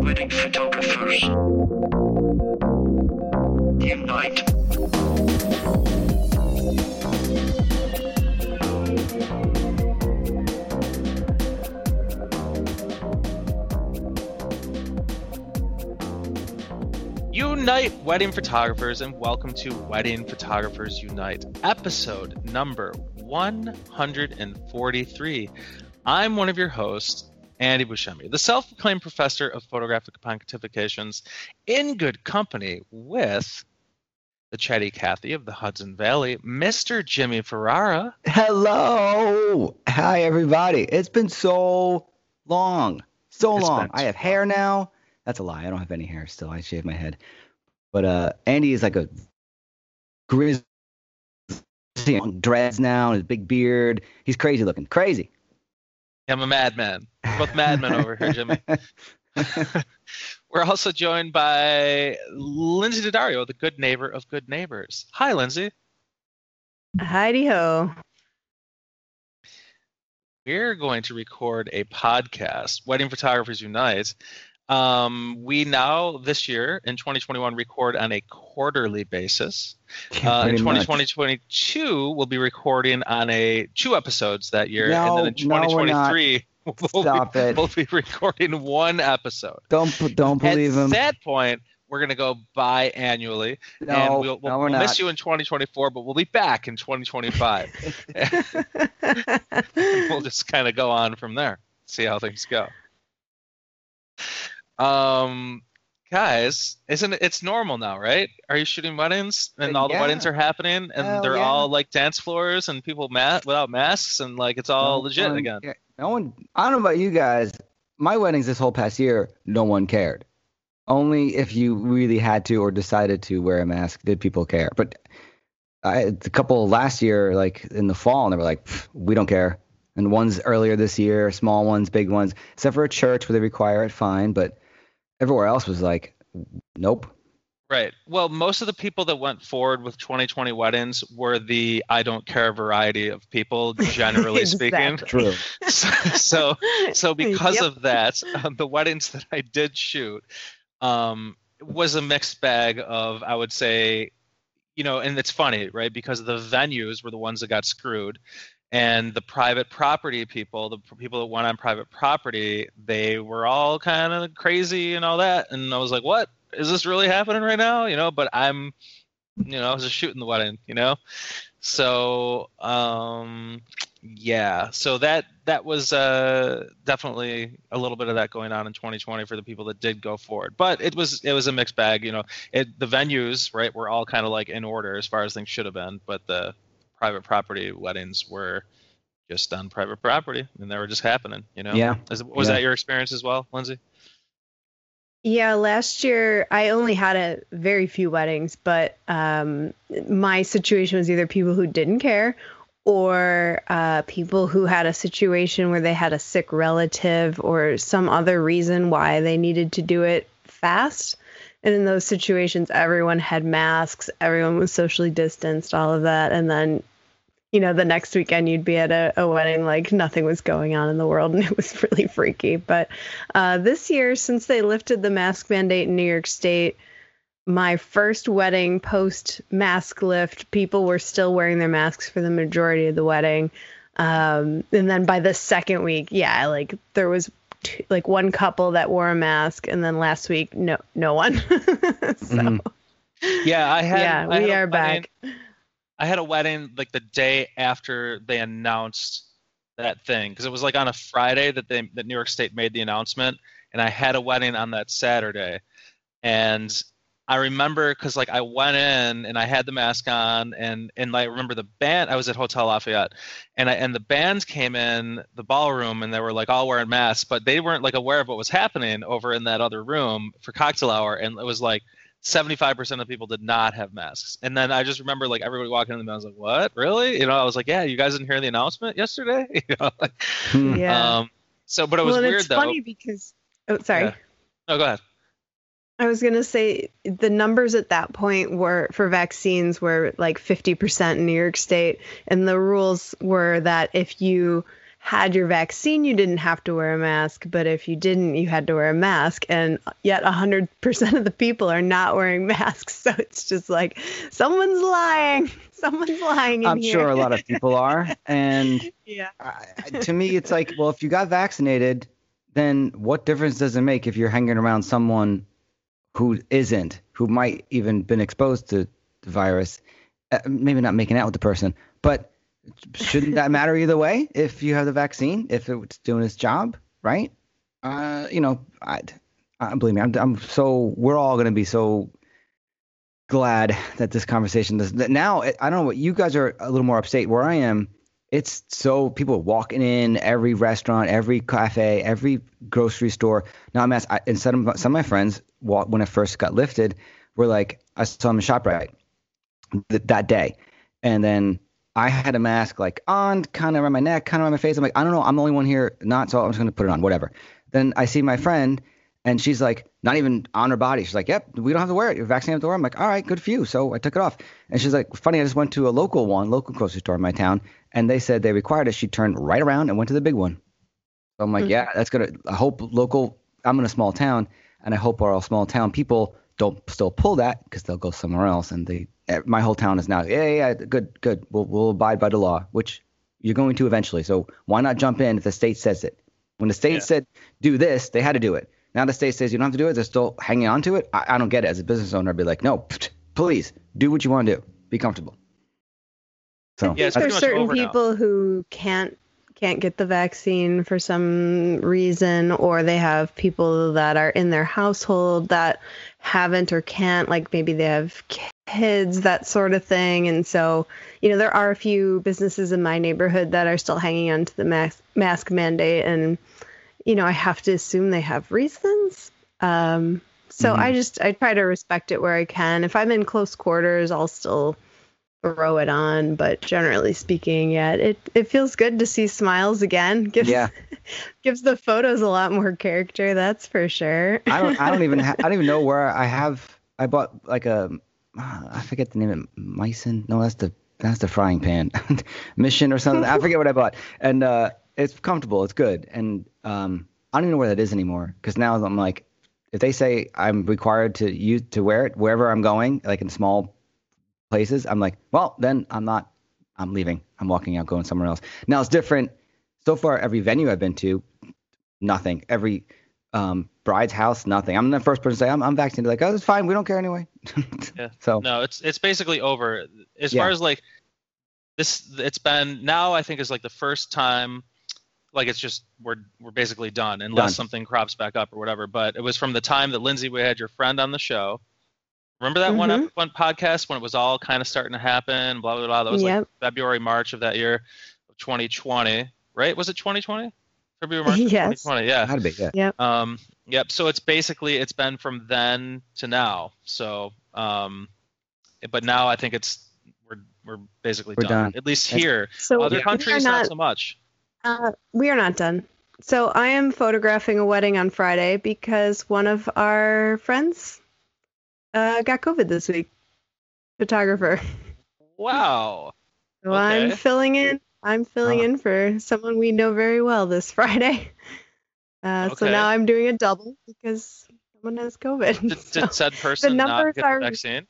Wedding photographers. Unite. Unite, wedding photographers, and welcome to Wedding Photographers Unite, episode number 143. I'm one of your hosts, Andy Buscemi, the self proclaimed professor of photographic pontifications, in good company with the chatty Cathy of the Hudson Valley, Mr. Jimmy Ferrara. Hello. Hi, everybody. It's been so long. So It's long. I have so hair now. That's a lie. I don't have any hair still. I shaved my head. But uh, Andy is like a grizzly dreads now, his big beard. He's crazy looking. Crazy. I'm a madman. We're both madmen over here, Jimmy. We're also joined by Lindsay Daddario, the good neighbor of good neighbors. Hi, Lindsay. Heidi ho. We're going to record a podcast, Wedding Photographers Unite. Um, we now, this year in 2021, record on a quarterly basis. Uh, in 2022, we'll be recording on a two episodes that year, and then in No, no, we're not. 2023, we'll, Stop be, it. we'll be recording one episode. Don't don't believe At him. that point, we're going to go biannually, and we'll, we'll, no, we're we'll not. miss you in 2024, but we'll be back in 2025. we'll just kind of go on from there, see how things go. Um, guys, isn't it? It's normal now, right? Are you shooting weddings, and all the weddings are happening, and Hell they're yeah. all like dance floors and people ma- without masks, and like it's all No legit one- again. yeah, No one. I don't know about you guys. My weddings this whole past year, no one cared. Only if you really had to or decided to wear a mask did people care. But I, the couple last year, like in the fall, and they were like, "We don't care." And ones earlier this year, small ones, big ones, except for a church where they require it, fine. But everywhere else was like, "Nope." Right. Well, most of the people that went forward with 2020 weddings were the I don't care variety of people, generally speaking. Exactly. True. So, so, so because Yep. of that, um, the weddings that I did shoot um, was a mixed bag of, I would say, you know, and it's funny, right? Because the venues were the ones that got screwed. And the private property people, the people that went on private property, they were all kind of crazy and all that. And I was like, what? Is this really happening right now? You know, but I'm, you know, I was just shooting the wedding, you know? So, um, yeah, so that that was uh, definitely a little bit of that going on in 2020 for the people that did go forward. But it was it was a mixed bag, you know. It the venues right were all kind of like in order as far as things should have been, but the private property weddings were just on private property and they were just happening, you know. Yeah. Is, was Yeah. that your experience as well, Lindsay? Yeah, last year I only had a very few weddings, but um, my situation was either people who didn't care or uh, people who had a situation where they had a sick relative or some other reason why they needed to do it fast. And in those situations, everyone had masks, everyone was socially distanced, all of that. And then, you know, the next weekend you'd be at a, a wedding like nothing was going on in the world and it was really freaky. But uh, this year, since they lifted the mask mandate in New York State, my first wedding post mask lift, people were still wearing their masks for the majority of the wedding. Um, and then by the second week, yeah, like there was two, like one couple that wore a mask, and then last week, no, no one. so Mhm. Yeah, I had. yeah, I had we a are back. I had a wedding like the day after they announced that thing because it was like on a Friday that they that New York State made the announcement, and I had a wedding on that Saturday, and I remember because like I went in and I had the mask on, and and I remember the band. I was at Hotel Lafayette, and I and the bands came in the ballroom and they were like all wearing masks, but they weren't like aware of what was happening over in that other room for cocktail hour, and it was like 75% of people did not have masks. And then I just remember like everybody walking in the I was like, what? Really? You know, I was like, yeah, you guys didn't hear the announcement yesterday? you know, like, Hmm. Yeah. um, so, but it was well, weird it's though. funny because oh, sorry. Yeah. No, go ahead. I was gonna say the numbers at that point were for vaccines were like 50% in New York State, and the rules were that if you had your vaccine, you didn't have to wear a mask, but if you didn't, you had to wear a mask. And yet, 100% of the people are not wearing masks. So it's just like someone's lying. Someone's lying. I'm here. sure a lot of people are. And yeah. To me, it's like, well, if you got vaccinated, then what difference does it make if you're hanging around someone who isn't, who might even been exposed to the virus? Uh, maybe not making out with the person, but shouldn't that matter either way if you have the vaccine, if it's doing its job, right? Uh, you know, I, I believe me, I'm, I'm so we're all going to be so glad that this conversation does that now. I don't know what you guys are a little more upstate. Where I am, it's so people walking in every restaurant, every cafe, every grocery store. Now I'm asked, I, and some of, some of my friends, when it first got lifted, were like, I saw them in ShopRite th- that day, and then I had a mask like on, kind of around my neck, kind of around my face. I'm like, I don't know, I'm the only one here not, so I'm just gonna put it on, whatever. Then I see my friend, and she's like, not even on her body. She's like, Yep, we don't have to wear it. You're vaccinated to wear. I'm like, All right, good for you. So I took it off, and she's like, Funny, I just went to a local one, local grocery store in my town, and they said they required it. She turned right around and went to the big one. So I'm like, mm-hmm. Yeah, that's gonna. I hope local. I'm in a small town, and I hope our small town people don't still pull that because they'll go somewhere else and they Eh, my whole town is now, yeah, yeah, yeah good, good. We'll, we'll abide by the law, which you're going to eventually. So why not jump in if the state says it? When the state yeah. said do this, they had to do it. Now the state says you don't have to do it. They're still hanging on to it. I, I don't get it. As a business owner, I'd be like, no, please do what you want to do. Be comfortable. So yeah, there's certain people now. who can't can't get the vaccine for some reason, or they have people that are in their household that haven't or can't, like maybe they have kids, that sort of thing. And so, you know, there are a few businesses in my neighborhood that are still hanging on to the mask, mask mandate. And, you know, I have to assume they have reasons. Um, so mm-hmm. I just, I try to respect it where I can. If I'm in close quarters, I'll still throw it on. But generally speaking, yeah, it, it feels good to see smiles again. Gives, yeah. gives the photos a lot more character. That's for sure. I don't, I don't even, ha- I don't even know where I have, I bought like a I forget the name of Myson. No, that's the that's the frying pan mission or something. I forget what I bought, and uh, it's comfortable. It's good, and um, I don't even know where that is anymore because now I'm like, if they say I'm required to use to wear it wherever I'm going, like in small places, I'm like, well, then I'm not. I'm leaving. I'm walking out, going somewhere else. Now it's different. So far, every venue I've been to, nothing. Every um, bride's house, nothing. I'm the first person to say I'm, I'm vaccinated. Like, oh, it's fine. We don't care anyway. yeah. So no, it's it's basically over. As yeah. far as like this, it's been now. I think is like the first time. Like it's just we're we're basically done unless done. something crops back up or whatever. But it was from the time that Lindsay we had your friend on the show. Remember that mm-hmm. one one podcast when it was all kind of starting to happen, blah blah blah. That was yep. like February March of that year, of 2020, right? Was it 2020? February, March yes. 2020. Yeah. Had to be. Yeah. Yep. Um, yep. So it's basically it's been from then to now. So, um, but now I think it's we're we're basically we're done. done. At least here. So other countries not, not, so much. Uh, we are not done. So I am photographing a wedding on Friday because one of our friends uh, got COVID this week. Photographer. Wow. So okay. I'm filling in I'm filling in for someone we know very well this Friday. Uh, okay. So now I'm doing a double because someone has COVID. Did, so did said person the numbers not get are, the vaccine?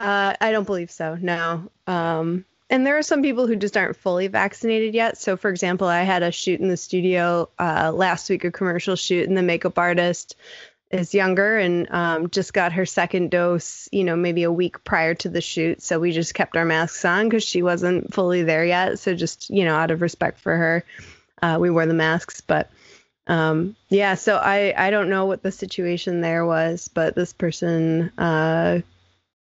Uh, I don't believe so. No. Um, and there are some people who just aren't fully vaccinated yet. So, for example, I had a shoot in the studio uh, last week, a commercial shoot, and the makeup artist is younger and um, just got her second dose, you know, maybe a week prior to the shoot. So we just kept our masks on because she wasn't fully there yet. So just, you know, out of respect for her, uh, we wore the masks. But um, yeah, so I, I don't know what the situation there was, but this person, uh,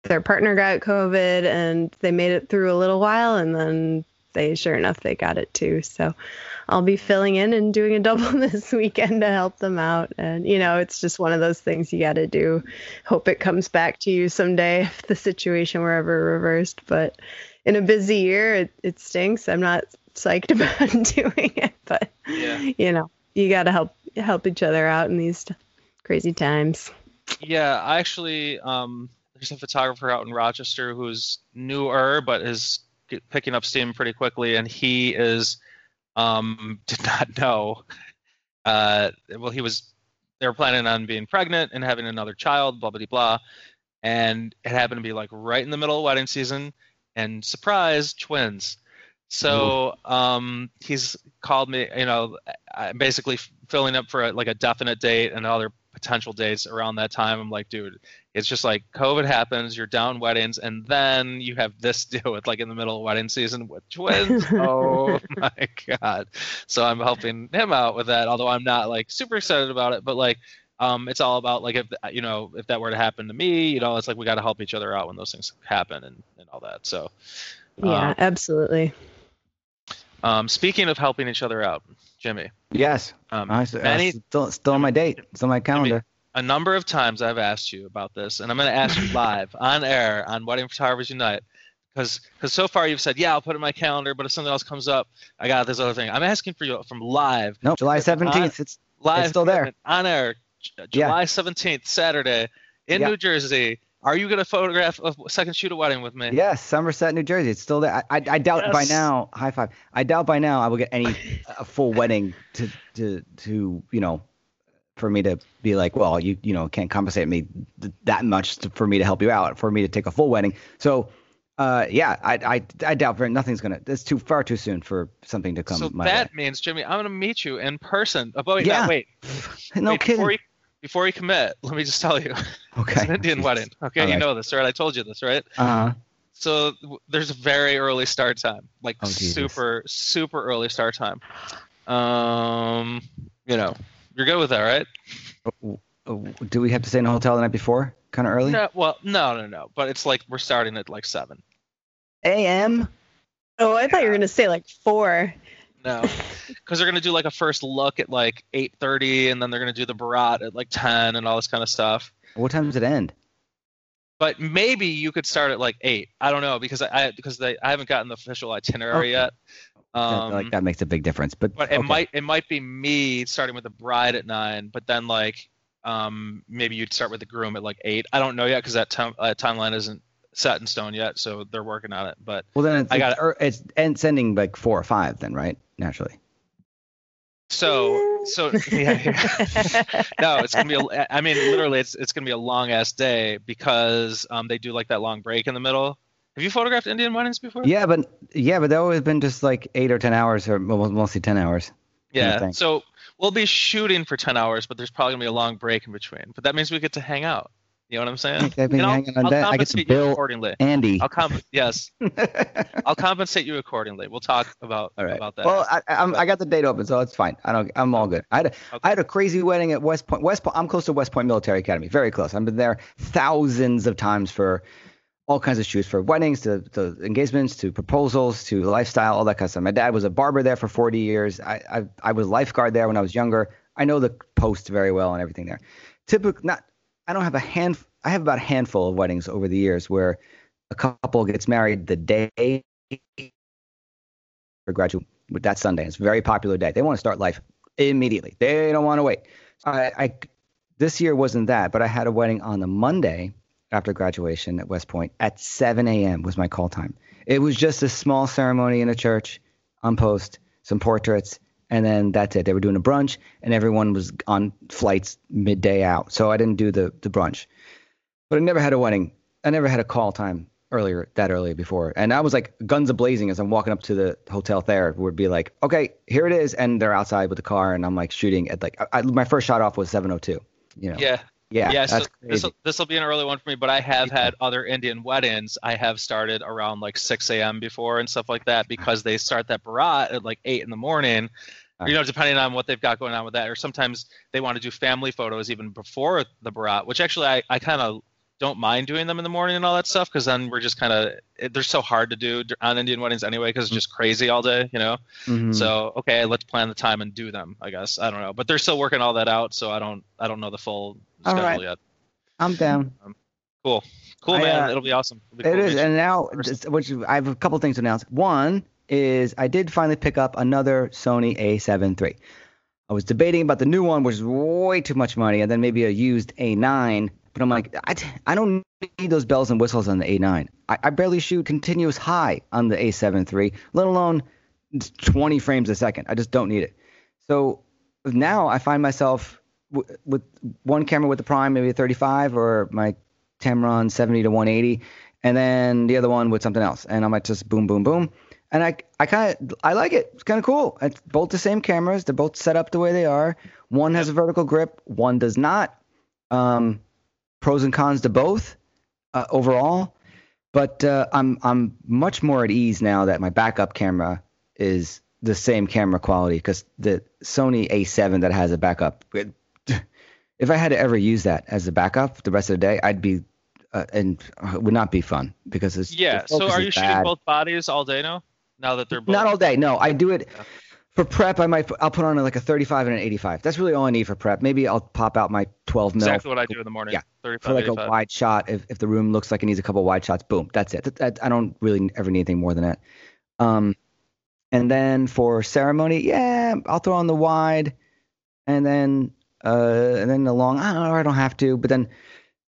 their partner got COVID and they made it through a little while and then they sure enough they got it too. So I'll be filling in and doing a double this weekend to help them out. And you know, it's just one of those things you got to do. Hope it comes back to you someday if the situation were ever reversed. But in a busy year, it, it stinks. I'm not psyched about doing it, but yeah. you know, you got to help help each other out in these crazy times. Yeah, I actually um, there's a photographer out in Rochester who's newer but is picking up steam pretty quickly, and he is um, did not know. Uh, well, he was they were planning on being pregnant and having another child, blah blah blah, and it happened to be like right in the middle of wedding season, and surprise, twins. So um, he's called me, you know, basically filling up for a, like a definite date and other potential dates around that time. I'm like, dude, it's just like COVID happens, you're down weddings, and then you have this to deal with like in the middle of wedding season with twins. oh my god! So I'm helping him out with that, although I'm not like super excited about it. But like, um, it's all about like if you know if that were to happen to me, you know, it's like we got to help each other out when those things happen and and all that. So. Yeah, um, absolutely. Um, speaking of helping each other out, Jimmy, Yes. um, I, s- I many, still, still on my date. It's on my calendar. A number of times I've asked you about this, and I'm going to ask you live on air on Wedding Photographers Unite, because because so far you've said, yeah, I'll put it in my calendar, but if something else comes up, I got this other thing. I'm asking for you from live, No, July It's on- 17th. It's live still there. on air, J- uh, Yeah. July 17th, Saturday, in Yeah. New Jersey. Are you going to photograph a second shoot a wedding with me? yes, Somerset, New Jersey. It's still there. I, I, I doubt by now. High five. I doubt by now I will get any a full wedding to to to you know for me to be like, well, you you know can't compensate me th- that much to, for me to help you out, for me to take a full wedding. So, uh, yeah, I I, I doubt very nothing's gonna. It's too far too soon for something to come So my that means, Jimmy, I'm going to meet you in person. Oh, wait, Yeah. no, wait. No wait, kidding. Before you, before commit, let me just tell you. okay. It's an Indian wedding. Okay, All you right. know this, right? I told you this, right? Uh huh. So there's a very early start time, like Oh, super, super early start time. Um, you know, you're good with that, right? Oh, oh, oh, do we have to stay in a hotel the night before? Kind of early. No, well, no, no, no. But it's like we're starting at like seven. A.M. Oh, I thought you were gonna say like four. No, because they're gonna do like a first look at like eight thirty, and then they're gonna do the barat at like ten, and all this kind of stuff. What time does it end? But maybe you could start at like eight. I don't know because I, I because they I haven't gotten the official itinerary Okay. yet. That- Um, like that makes a big difference. But, but it okay. might it might be me starting with the bride at nine, but then like um maybe you'd start with the groom at like eight. I don't know yet because that time uh, timeline isn't set in stone yet, so they're working on it. But Well, then it's, I got it's, er, it's and sending like four or five, then right? Naturally. so so yeah, yeah. no, it's gonna be. A, I mean, literally, it's it's gonna be a long ass day because um they do like that long break in the middle. Have you photographed Indian weddings before? Yeah, but yeah, but they've always been just like eight or ten hours, or mostly ten hours. Yeah. thing. So we'll be shooting for ten hours, but there's probably gonna be a long break in between. But that means we get to hang out. You know what I'm saying? I've been hanging on I'll that. I get to compensate you bill accordingly. Andy. I'll comp- yes, I'll compensate you accordingly. We'll talk about All right. about that. Well, I, I'm, I got the date open, so it's fine. I don't. I'm all good. I had a, Okay. I had a crazy wedding at West Point. West Point. I'm close to West Point Military Academy. Very close. I've been there thousands of times for all kinds of shoes for weddings, to, to engagements, to proposals, to lifestyle, all that kind of stuff. My dad was a barber there for 40 years. I I, I was lifeguard there when I was younger. I know the post very well and everything there. Typically, not. I don't have a hand. I have about a handful of weddings over the years where a couple gets married the day for graduate that Sunday. It's a very popular day. They want to start life immediately. They don't want to wait. I, I this year wasn't that, but I had a wedding on the Monday after graduation at West Point at 7 a.m. was my call time. It was just a small ceremony in a church on post, some portraits, and then that's it. They were doing a brunch, and everyone was on flights midday out. So I didn't do the the brunch. But I never had a wedding. I never had a call time earlier that early before. And I was like guns a blazing as I'm walking up to the hotel there would be like, okay, here it is. And they're outside with the car and I'm like shooting at like, I, my first shot off was 702, you know? yeah, Yeah. yeah. So that's this this will be an early one for me, but I have had other Indian weddings. I have started around like 6 a.m. before and stuff like that because they start that barat at like eight in the morning. All You know, depending on what they've got going on with that, or sometimes they want to do family photos even before the barat, which actually I, I kind of don't mind doing them in the morning and all that stuff because then we're just kind of they're so hard to do on Indian weddings anyway because it's just crazy all day, you know. Mhm. So okay, let's plan the time and do them. I guess I don't know, but they're still working all that out, so I don't I don't know the full All schedule right. yet. I'm down. Cool, cool I, man. uh, It'll be awesome. It'll be It cool is, and now, just- which I have a couple things to announce. One is I did finally pick up another Sony A7 III. I was debating about the new one, which is way too much money, and then maybe a used A9. But I'm like, I, I don't need those bells and whistles on the A9. I, I barely shoot continuous high on the A7 III, let alone 20 frames a second. I just don't need it. So now I find myself w- with one camera with the prime, maybe a 35, or my Tamron 70 to 180, and then the other one with something else. And I might just boom, boom, boom. And I, I kind of, I like it. It's kind of cool. It's both the same cameras. They're both set up the way they are. One has a vertical grip. One does not. Um, pros and cons to both uh, overall. But uh, I'm, I'm much more at ease now that my backup camera is the same camera quality because the Sony A7 that has a backup. It, if I had to ever use that as a backup the rest of the day, I'd be uh, and uh, would not be fun because it's Yeah. So are you shooting both bodies all day now? Now that they're both. Not all day. No, I do it Yeah. For prep. I might I'll put on like a 35 and an 85. That's really all I need for prep. Maybe I'll pop out my 12 mil Exactly what I do in the morning. Yeah. 35, for like 85. a wide shot. If if the room looks like it needs a couple wide shots, boom, that's it. That- I don't really ever need anything more than that. Um, and then for ceremony, yeah, I'll throw on the wide, and then uh, and then the long. I don't know, I don't have to, but then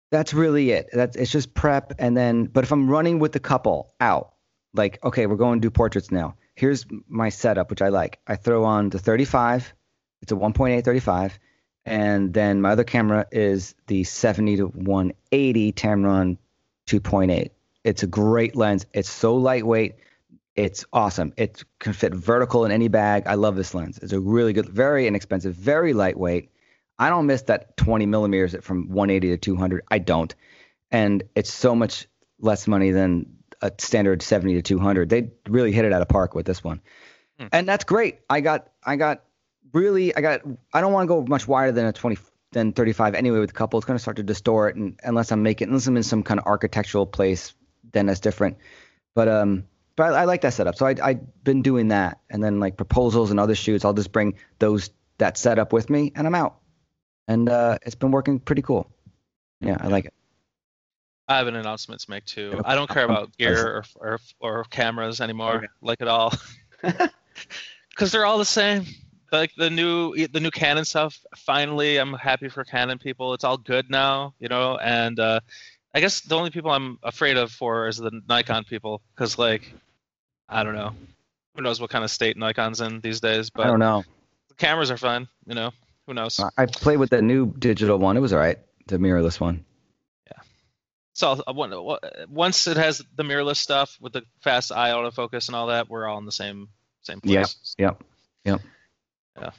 that's really it. That's it's just prep, and then. But if I'm running with the couple out, like okay, we're going to do portraits now. Here's my setup, which I like. I throw on the 35. It's a 1.8 35 and then my other camera is the 70 to 180 Tamron 2.8. It's a great lens. It's so lightweight. It's awesome. It can fit vertical in any bag. I love this lens. It's a really good, very inexpensive, very lightweight. I don't miss that 20 millimeters from 180 to 200. I don't, and it's so much less money than a standard 70 to 200. They really hit it out of park with this one, Hmm. and that's great. I got, I got really, I got. I don't want to go much wider than a 20 than 35 anyway with the couple. It's going to start to distort, and unless I'm making, unless I'm in some kind of architectural place, then that's different. But um, but I, I like that setup. So I I've been doing that, and then like proposals and other shoots, I'll just bring those that setup with me, and I'm out. And uh, it's been working pretty cool. Yeah, I like it. I have an announcement to make too. I don't care about gear or, or, or cameras anymore, Okay. like at all, because they're all the same. Like the new the new Canon stuff. Finally, I'm happy for Canon people. It's all good now, you know. And uh, I guess the only people I'm afraid of for is the Nikon people, because like I don't know, who knows what kind of state Nikon's in these days. But I don't know. the cameras are fine, you know. Who knows? I- I played with that new digital one. It was all right. The mirrorless one. So uh, one- uh, once it has the mirrorless stuff with the fast eye autofocus and all that, we're all in the same same place. Yep. Yep. Yeah.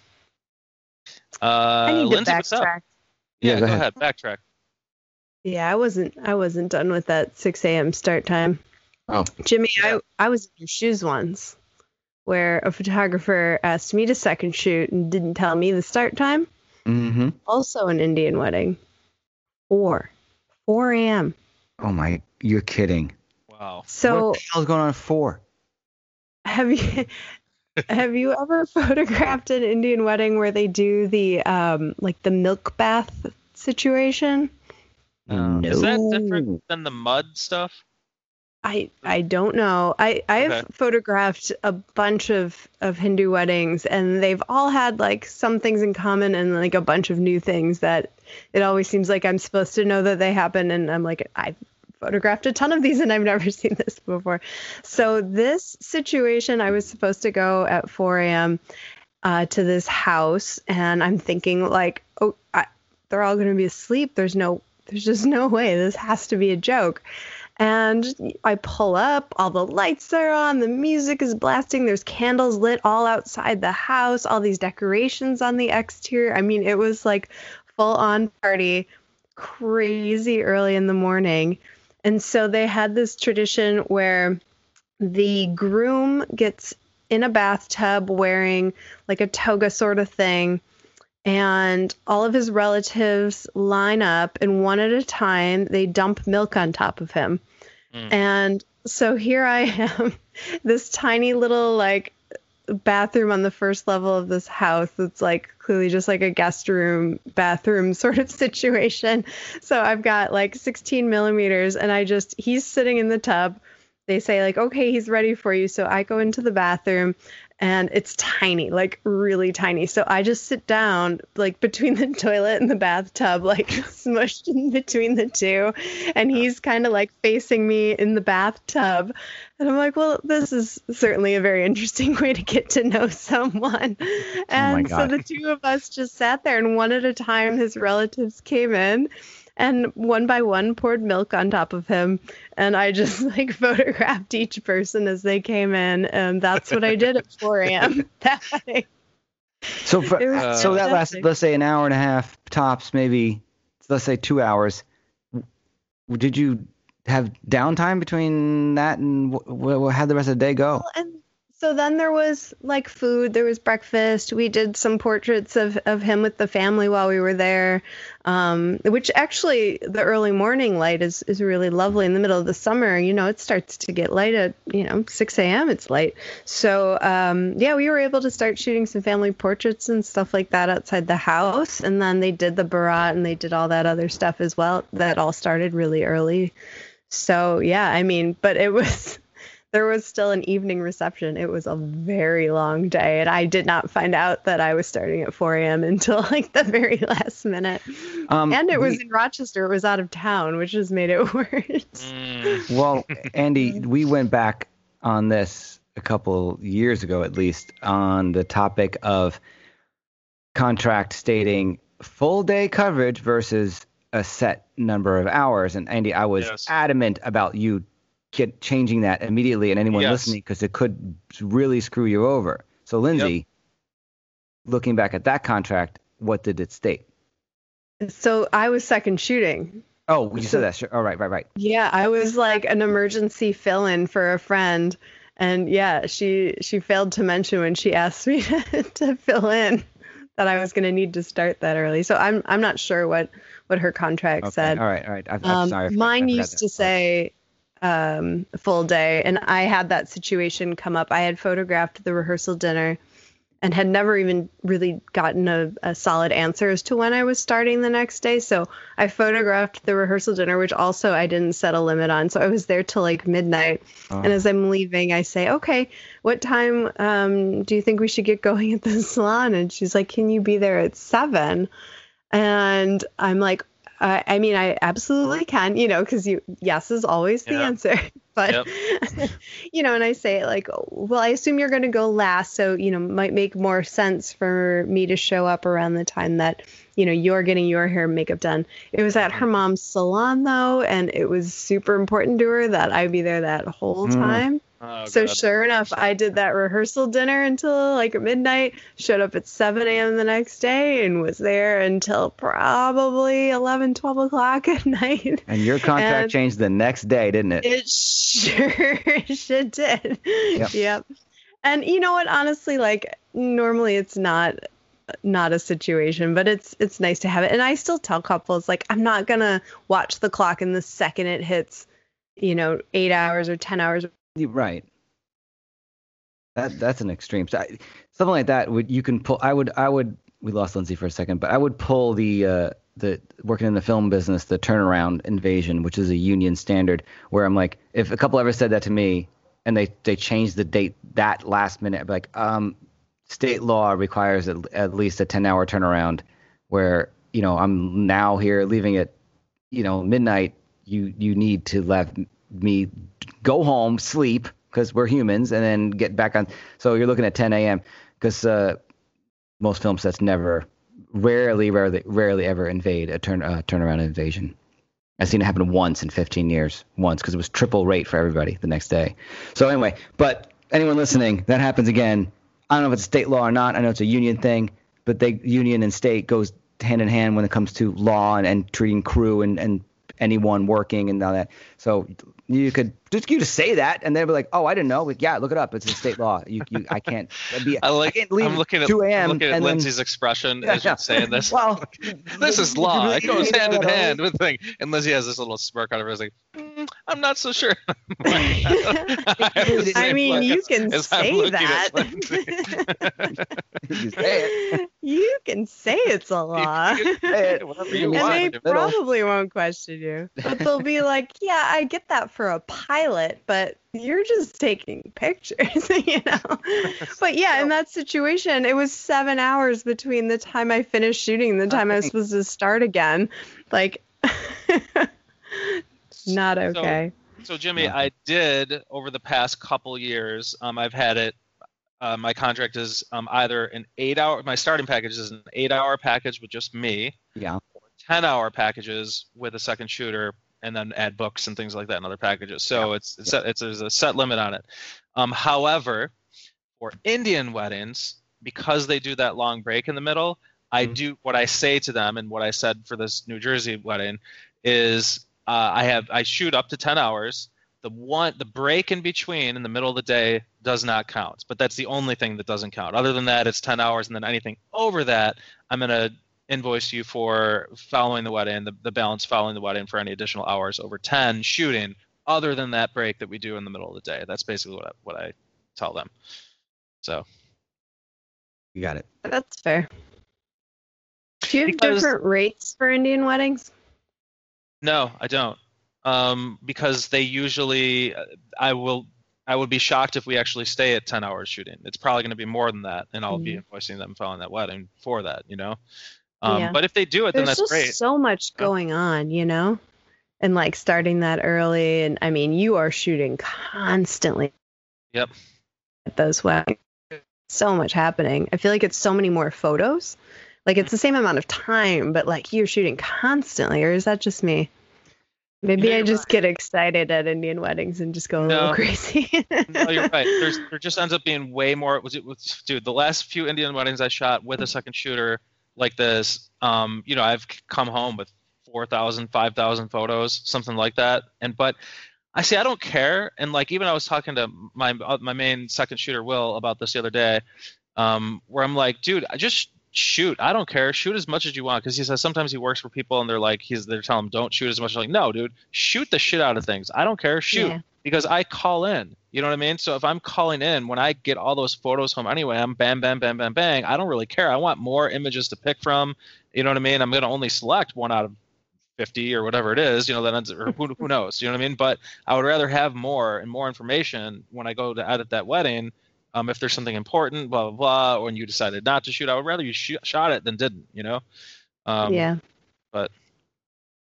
Uh, I need to what's up? backtrack. Yeah, Yeah, go, go ahead. Backtrack. Yeah, I wasn't I wasn't done with that 6 a.m. start time. Oh. Jimmy, Yeah. I I was in your shoes once, where a photographer asked me to second shoot and didn't tell me the start time. Mm-hmm. Also, an Indian wedding, four, 4 a.m. Oh my, you're kidding. Wow. So what the hell's going on four? have you have you ever photographed an Indian wedding where they do the um like the milk bath situation? Uh, Is that different than the mud stuff? I I don't know. I I've Okay. photographed a bunch of of Hindu weddings and they've all had like some things in common and like a bunch of new things that it always seems like I'm supposed to know that they happen and I'm like I've photographed a ton of these and I've never seen this before. So this situation I was supposed to go at 4 a.m. Uh, to this house and I'm thinking like oh I, they're all going to be asleep. There's no there's just no way this has to be a joke. And I pull up, all the lights are on, the music is blasting, there's candles lit all outside the house, all these decorations on the exterior. I mean, it was like full on party, crazy early in the morning. And so they had this tradition where the groom gets in a bathtub wearing like a toga sort of thing and all of his relatives line up and one at a time they dump milk on top of him Mm. and so here i am this tiny little like bathroom on the first level of this house. It's like clearly just like a guest room bathroom sort of situation. So i've got like 16 millimeters and i just he's sitting in the tub. They say like okay he's ready for you. So i go into the bathroom and it's tiny, like really tiny. So I just sit down like between the toilet and the bathtub, like smushed in between the two. And he's kind of like facing me in the bathtub. And I'm like, well, this is certainly a very interesting way to get to know someone. Oh and so the two of us just sat there, and one at a time, his relatives came in and one by one poured milk on top of him and i just like photographed each person as they came in and that's what i did at 4 a.m that wedding So for, Uh, so that lasted, let's say, an hour and a half tops, maybe. Let's say two hours. Did you have downtime between that and wh- wh- how'd the rest of the day go? Well, and so then there was like food, there was breakfast. We did some portraits of, of him with the family while we were there, um, which actually the early morning light is, is really lovely in the middle of the summer. You know, it starts to get light at, you know, 6 a.m. It's light. So, um, yeah, we were able to start shooting some family portraits and stuff like that outside the house. And then they did the barat and they did all that other stuff as well. That all started really early. So, yeah, I mean, but it was there was still an evening reception. It was a very long day, and I did not find out that I was starting at 4 a.m. until like the very last minute. Um, and it was we- in Rochester. It was out of town, which just made it worse. Mm. Well, Andy, we went back on this a couple years ago, at least, on the topic of contract stating full day coverage versus a set number of hours. And Andy, I was Yes. adamant about you get changing that immediately, and anyone Yes. listening, because it could really screw you over. So, Lindsay, looking back at that contract, what did it state? So I was second shooting. Oh, you said that. Sure. All right, right, right. Yeah, I was like an emergency fill-in for a friend, and yeah, she she failed to mention when she asked me to, to fill in that I was going to need to start that early. So I'm I'm not sure what what her contract Okay. said. All right, all right. I, I'm Um, sorry. I forgot- I mine used to part. say um, full day, and I had that situation come up. I had photographed the rehearsal dinner and had never even really gotten a, a solid answer as to when I was starting the next day. So I photographed the rehearsal dinner, which also I didn't set a limit on. So I was there till like midnight. Oh. And as I'm leaving, I say, okay, what time um, do you think we should get going at the salon? And she's like, can you be there at seven? And I'm like, I, I mean, I absolutely can, you know, because you yes is always the Yeah. answer. But you know, and I say like, well, I assume you're going to go last, so you know, might make more sense for me to show up around the time that you know you're getting your hair and makeup done. It was at her mom's salon though, and it was super important to her that I be there that whole Mm. time. Oh, So God. sure enough, I did that rehearsal dinner until like midnight. Showed up at 7 a.m. the next day and was there until probably 11, 12 o'clock at night. And your contract And- changed the next day, didn't it? It sure sure did. Yep. Yep. And you know what? Honestly, like normally it's not not a situation, but it's it's nice to have it. And I still tell couples like I'm not gonna watch the clock and the second it hits, you know, eight hours or ten hours You're Right. That that's an extreme. So I- Something like that would you can pull. I would I would. We lost Lindsay for a second, but I would pull the uh, the working in the film business the turnaround invasion, which is a union standard. Where I'm like, if a couple ever said that to me, and they they changed the date that last minute, I'd be like, um, state law requires at, at least a 10 hour turnaround. Where you know I'm now here leaving at you know midnight. You you need to let me go home, sleep because we're humans, and then get back on. So you're looking at 10 a.m. because uh, most film sets never, rarely, rarely, rarely ever invade a turn uh, turnaround invasion. I've seen it happen once in 15 years, once because it was triple rate for everybody the next day. So anyway, but anyone listening, that happens again. I don't know if it's state law or not. I know it's a union thing, but they union and state goes hand in hand when it comes to law and, and treating crew and, and anyone working and all that. So you could just you just say that, and they'd be like, "Oh, I didn't know." Like, yeah, look it up. It's a state law. You, you I can't be. I like. can't leave I'm looking at 2 a.m. I'm looking at and then- Lindsay's expression Yeah, as yeah. you're saying this. Well, this is law. really- It goes hand in hand with thing. And Lindsay has this little smirk on her face, like, "Mm, I'm not so sure. I mean, you can As I'm say looking that. You say it. you can say it's a law. Hey, Whatever you And and want. they in the middle. probably won't question you. But they'll be like, yeah, I get that for a pilot, but you're just taking pictures, you know? But yeah, in that situation, it was seven hours between the time I finished shooting and the time I was supposed to start again. Like, not okay. So Jimmy, Yeah. I did over the past couple years. Um, I've had it. Uh, my contract is um, either an eight-hour. My starting package is an eight-hour package with just me, Yeah. ten-hour packages with a second shooter, and then add books and things like that in other packages. So it's it's, it's there's a set limit on it. Um, however, for Indian weddings, because they do that long break in the middle, I Mhm. do what I say to them, and what I said for this New Jersey wedding is uh, I have I shoot up to ten hours. The one the break in between in the middle of the day does not count, but that's the only thing that doesn't count. Other than that, it's ten hours, and then anything over that, I'm gonna invoice you for following the wedding, the, the balance following the wet wedding for any additional hours over ten shooting. Other than that break that we do in the middle of the day, that's basically what I, what I tell them. So You got it. That's fair. Do you have Because- different rates for Indian weddings? No, I don't. Um, because they usually, I will, I would be shocked if we actually stay at 10 hours shooting. It's probably going to be more than that, and I'll be invoicing them following that wedding for that, you know. Um, Yeah. But if they do it, then that's great. so much Yeah. going on, you know? And like starting that early. And I mean, you are shooting constantly. Yep. At those weddings. So much happening. I feel like it's so many more photos. Like it's the same amount of time, but like you're shooting constantly. Or is that just me? Maybe I just get excited at Indian weddings and just go a little crazy. no, you're right. There's there just ends up being way more. Was it? Was, dude, the last few Indian weddings I shot with a second shooter like this, um, you know, I've come home with 4,000, 5,000 photos, something like that. And but I say I don't care. And like even I was talking to my uh, my main second shooter Will about this the other day, um, where I'm like, dude, I just shoot. I don't care. Shoot as much as you want because he says sometimes he works for people and they're like, he's they're telling him don't shoot as much. I'm like, no, dude, shoot the shit out of things. I don't care. Shoot Yeah. Because I call in. You know what I mean? So if I'm calling in, when I get all those photos home anyway, I'm bam, bam, bam, bam, bang. I don't really care. I want more images to pick from. You know what I mean? I'm going to only select one out of 50 or whatever it is, you know, that ends, or who, who knows? You know what I mean? But I would rather have more and more information when I go to edit that wedding. Um, if there's something important, blah, blah, blah, or when you decided not to shoot, I would rather you sh- shot it than didn't, you know? Um, yeah.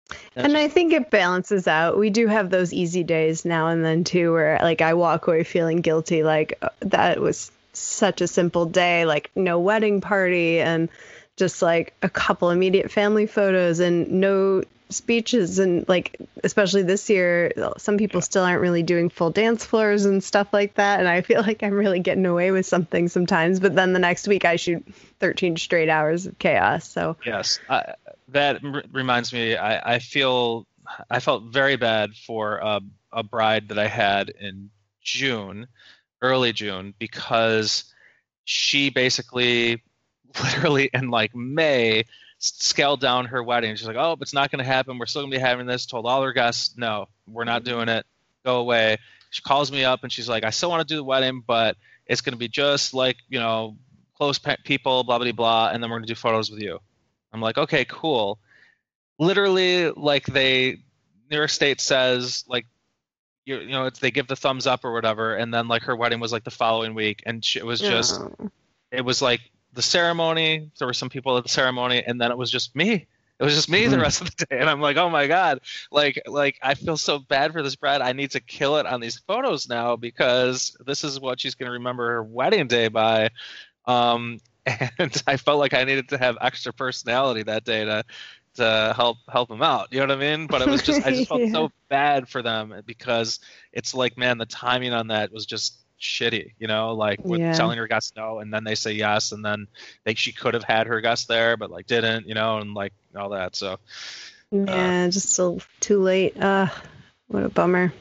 That's And I think it balances out. We do have those easy days now and then too, where like I walk away feeling guilty, like uh, that was such a simple day, like no wedding party and just like a couple immediate family photos and no speeches. And like especially this year some people still aren't really doing full dance floors and stuff like that. And i feel like i'm really getting away with something sometimes. But then the next week i shoot 13 straight hours of chaos. So Yes, I, that r- reminds me. I, I feel I felt very bad for a, a bride that I had in June, early June, because she basically, literally in like May, scaled down her wedding. She's like, "Oh, it's not going to happen. We're still going to be having this." Told all her guests, "No, we're not doing it. Go away." She calls me up and she's like, "I still want to do the wedding, but it's going to be just like you know." Close pe- people, blah blah blah, and then we're gonna do photos with you. I'm like, okay, cool. Literally, like they, New York State says, like, you, you know, it's they give the thumbs up or whatever, and then like her wedding was like the following week, and she, it was just, Oh. it was like the ceremony. There were some people at the ceremony, and then it was just me. It was just me the Mhm. rest of the day, and I'm like, oh my god, like, like I feel so bad for this bride. I need to kill it on these photos now because this is what she's gonna remember her wedding day by. Um, and I felt like I needed to have extra personality that day to to help help them out. You know what I mean? But it was just I just felt Yeah. so bad for them because it's like, man, the timing on that was just shitty. You know, like with Yeah. telling her guests no, and then they say yes, and then they she could have had her guests there, but like didn't. You know, and like all that. So Yeah, just still too late. Uh, what a bummer.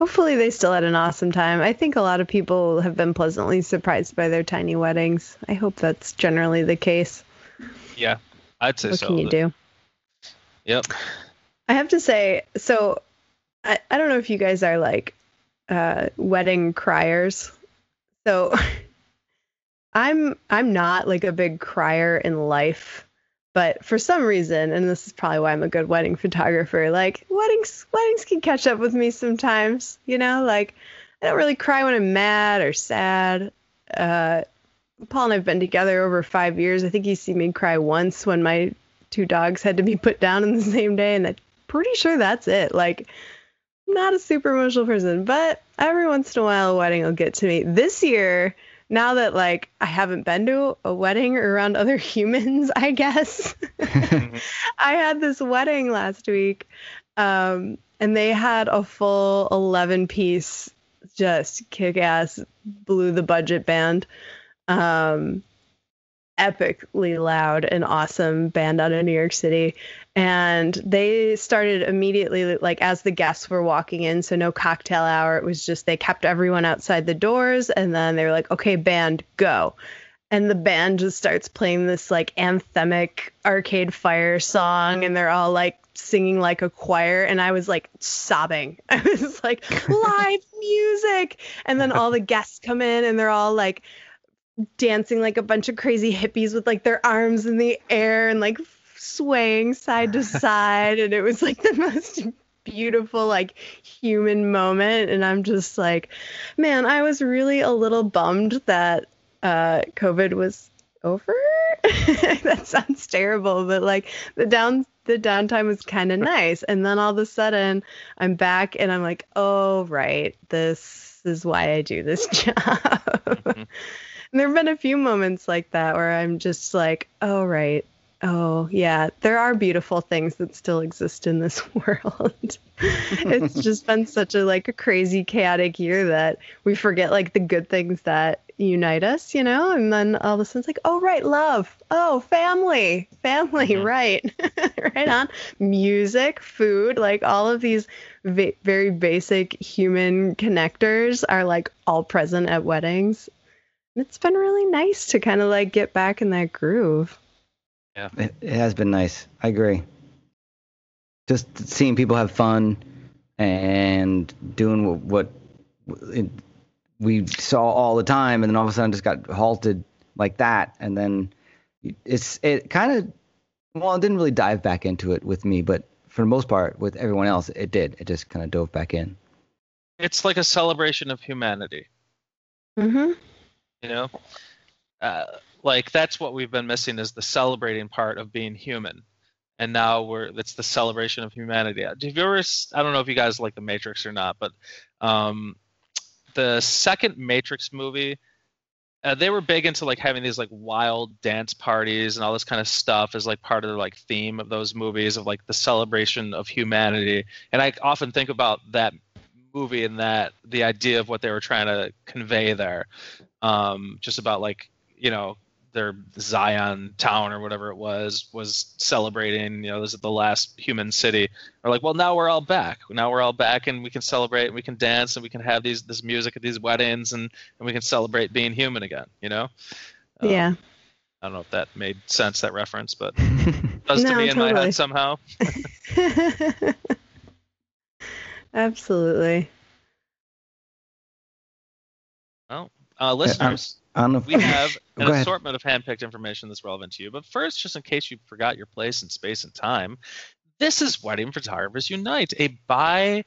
Hopefully they still had an awesome time. I think a lot of people have been pleasantly surprised by their tiny weddings. I hope that's generally the case. yeah, I'd say What so. can you do? Yep. I have to say, so I, I don't know if you guys are like uh, wedding criers. So I'm I'm not like a big crier in life, but for some reason, and this is probably why I'm a good wedding photographer, like weddings weddings can catch up with me sometimes, you know, like I don't really cry when I'm mad or sad. Uh Paul and I've been together over five years. I think he's seen me cry once when my two dogs had to be put down in the same day, and I'm pretty sure that's it. Like, not a super emotional person, but every once in a while, a wedding will get to me. This year, now that like I haven't been to a wedding around other humans, I guess. I had this wedding last week, um, and they had a full 11 piece, just kick ass, blew the budget band. Um, epically loud and awesome band out of New York City. And they started immediately, like as the guests were walking in. So no cocktail hour. It was just they kept everyone outside the doors, and then they were like, "Okay, band, go." And the band just starts playing this like anthemic Arcade Fire song, and they're all like singing like a choir and I was like sobbing. I was like live music. And then all the guests come in and they're all like dancing like a bunch of crazy hippies with like their arms in the air and like swaying side to side. And it was like the most beautiful like human moment. And i'm just like man i was really a little bummed that uh covid was over. That sounds terrible but like the down the downtime was kind of nice. And then all of a sudden i'm back and i'm like oh right. This is why i do this job mm-hmm there have been a few moments like that where I'm just like, oh, right. Oh, yeah. There are beautiful things that still exist in this world. it's just been such a like a crazy chaotic year that we forget like the good things that unite us, you know? And then all of a sudden it's like, oh, right, love. Oh, family. Family, mm-hmm. right. right on. Music, food, like all of these va- very basic human connectors are like all present at weddings it's been really nice to kind of like get back in that groove. Yeah, it, it has been nice. I agree. Just seeing people have fun and doing what, what it, we saw all the time, and then all of a sudden just got halted like that, and then it's it kind of well, it didn't really dive back into it with me, but for the most part, with everyone else, it did. It just kind of dove back in. It's like a celebration of humanity. Mm-hmm. You know, uh, like that's what we've been missing is the celebrating part of being human, and now we're it's the celebration of humanity. Have you ever? I don't know if you guys like the Matrix or not, but um, the second Matrix movie. Uh, they were big into like having these like wild dance parties and all this kind of stuff as like part of the like theme of those movies of like the celebration of humanity and i often think about that movie and that the idea of what they were trying to convey there um, just about like you know their Zion town or whatever it was was celebrating. You know, this is the last human city. Or like, well, now we're all back. Now we're all back, and we can celebrate, and we can dance, and we can have these this music at these weddings, and and we can celebrate being human again. You know? Um, yeah. I don't know if that made sense that reference, but does no, to me totally. in my head somehow. Absolutely. Well, uh, listeners, I don't know if, we have an Go ahead. assortment of handpicked information that's relevant to you. But first, just in case you forgot your place in space and time, this is Wedding Photographers Unite, a bi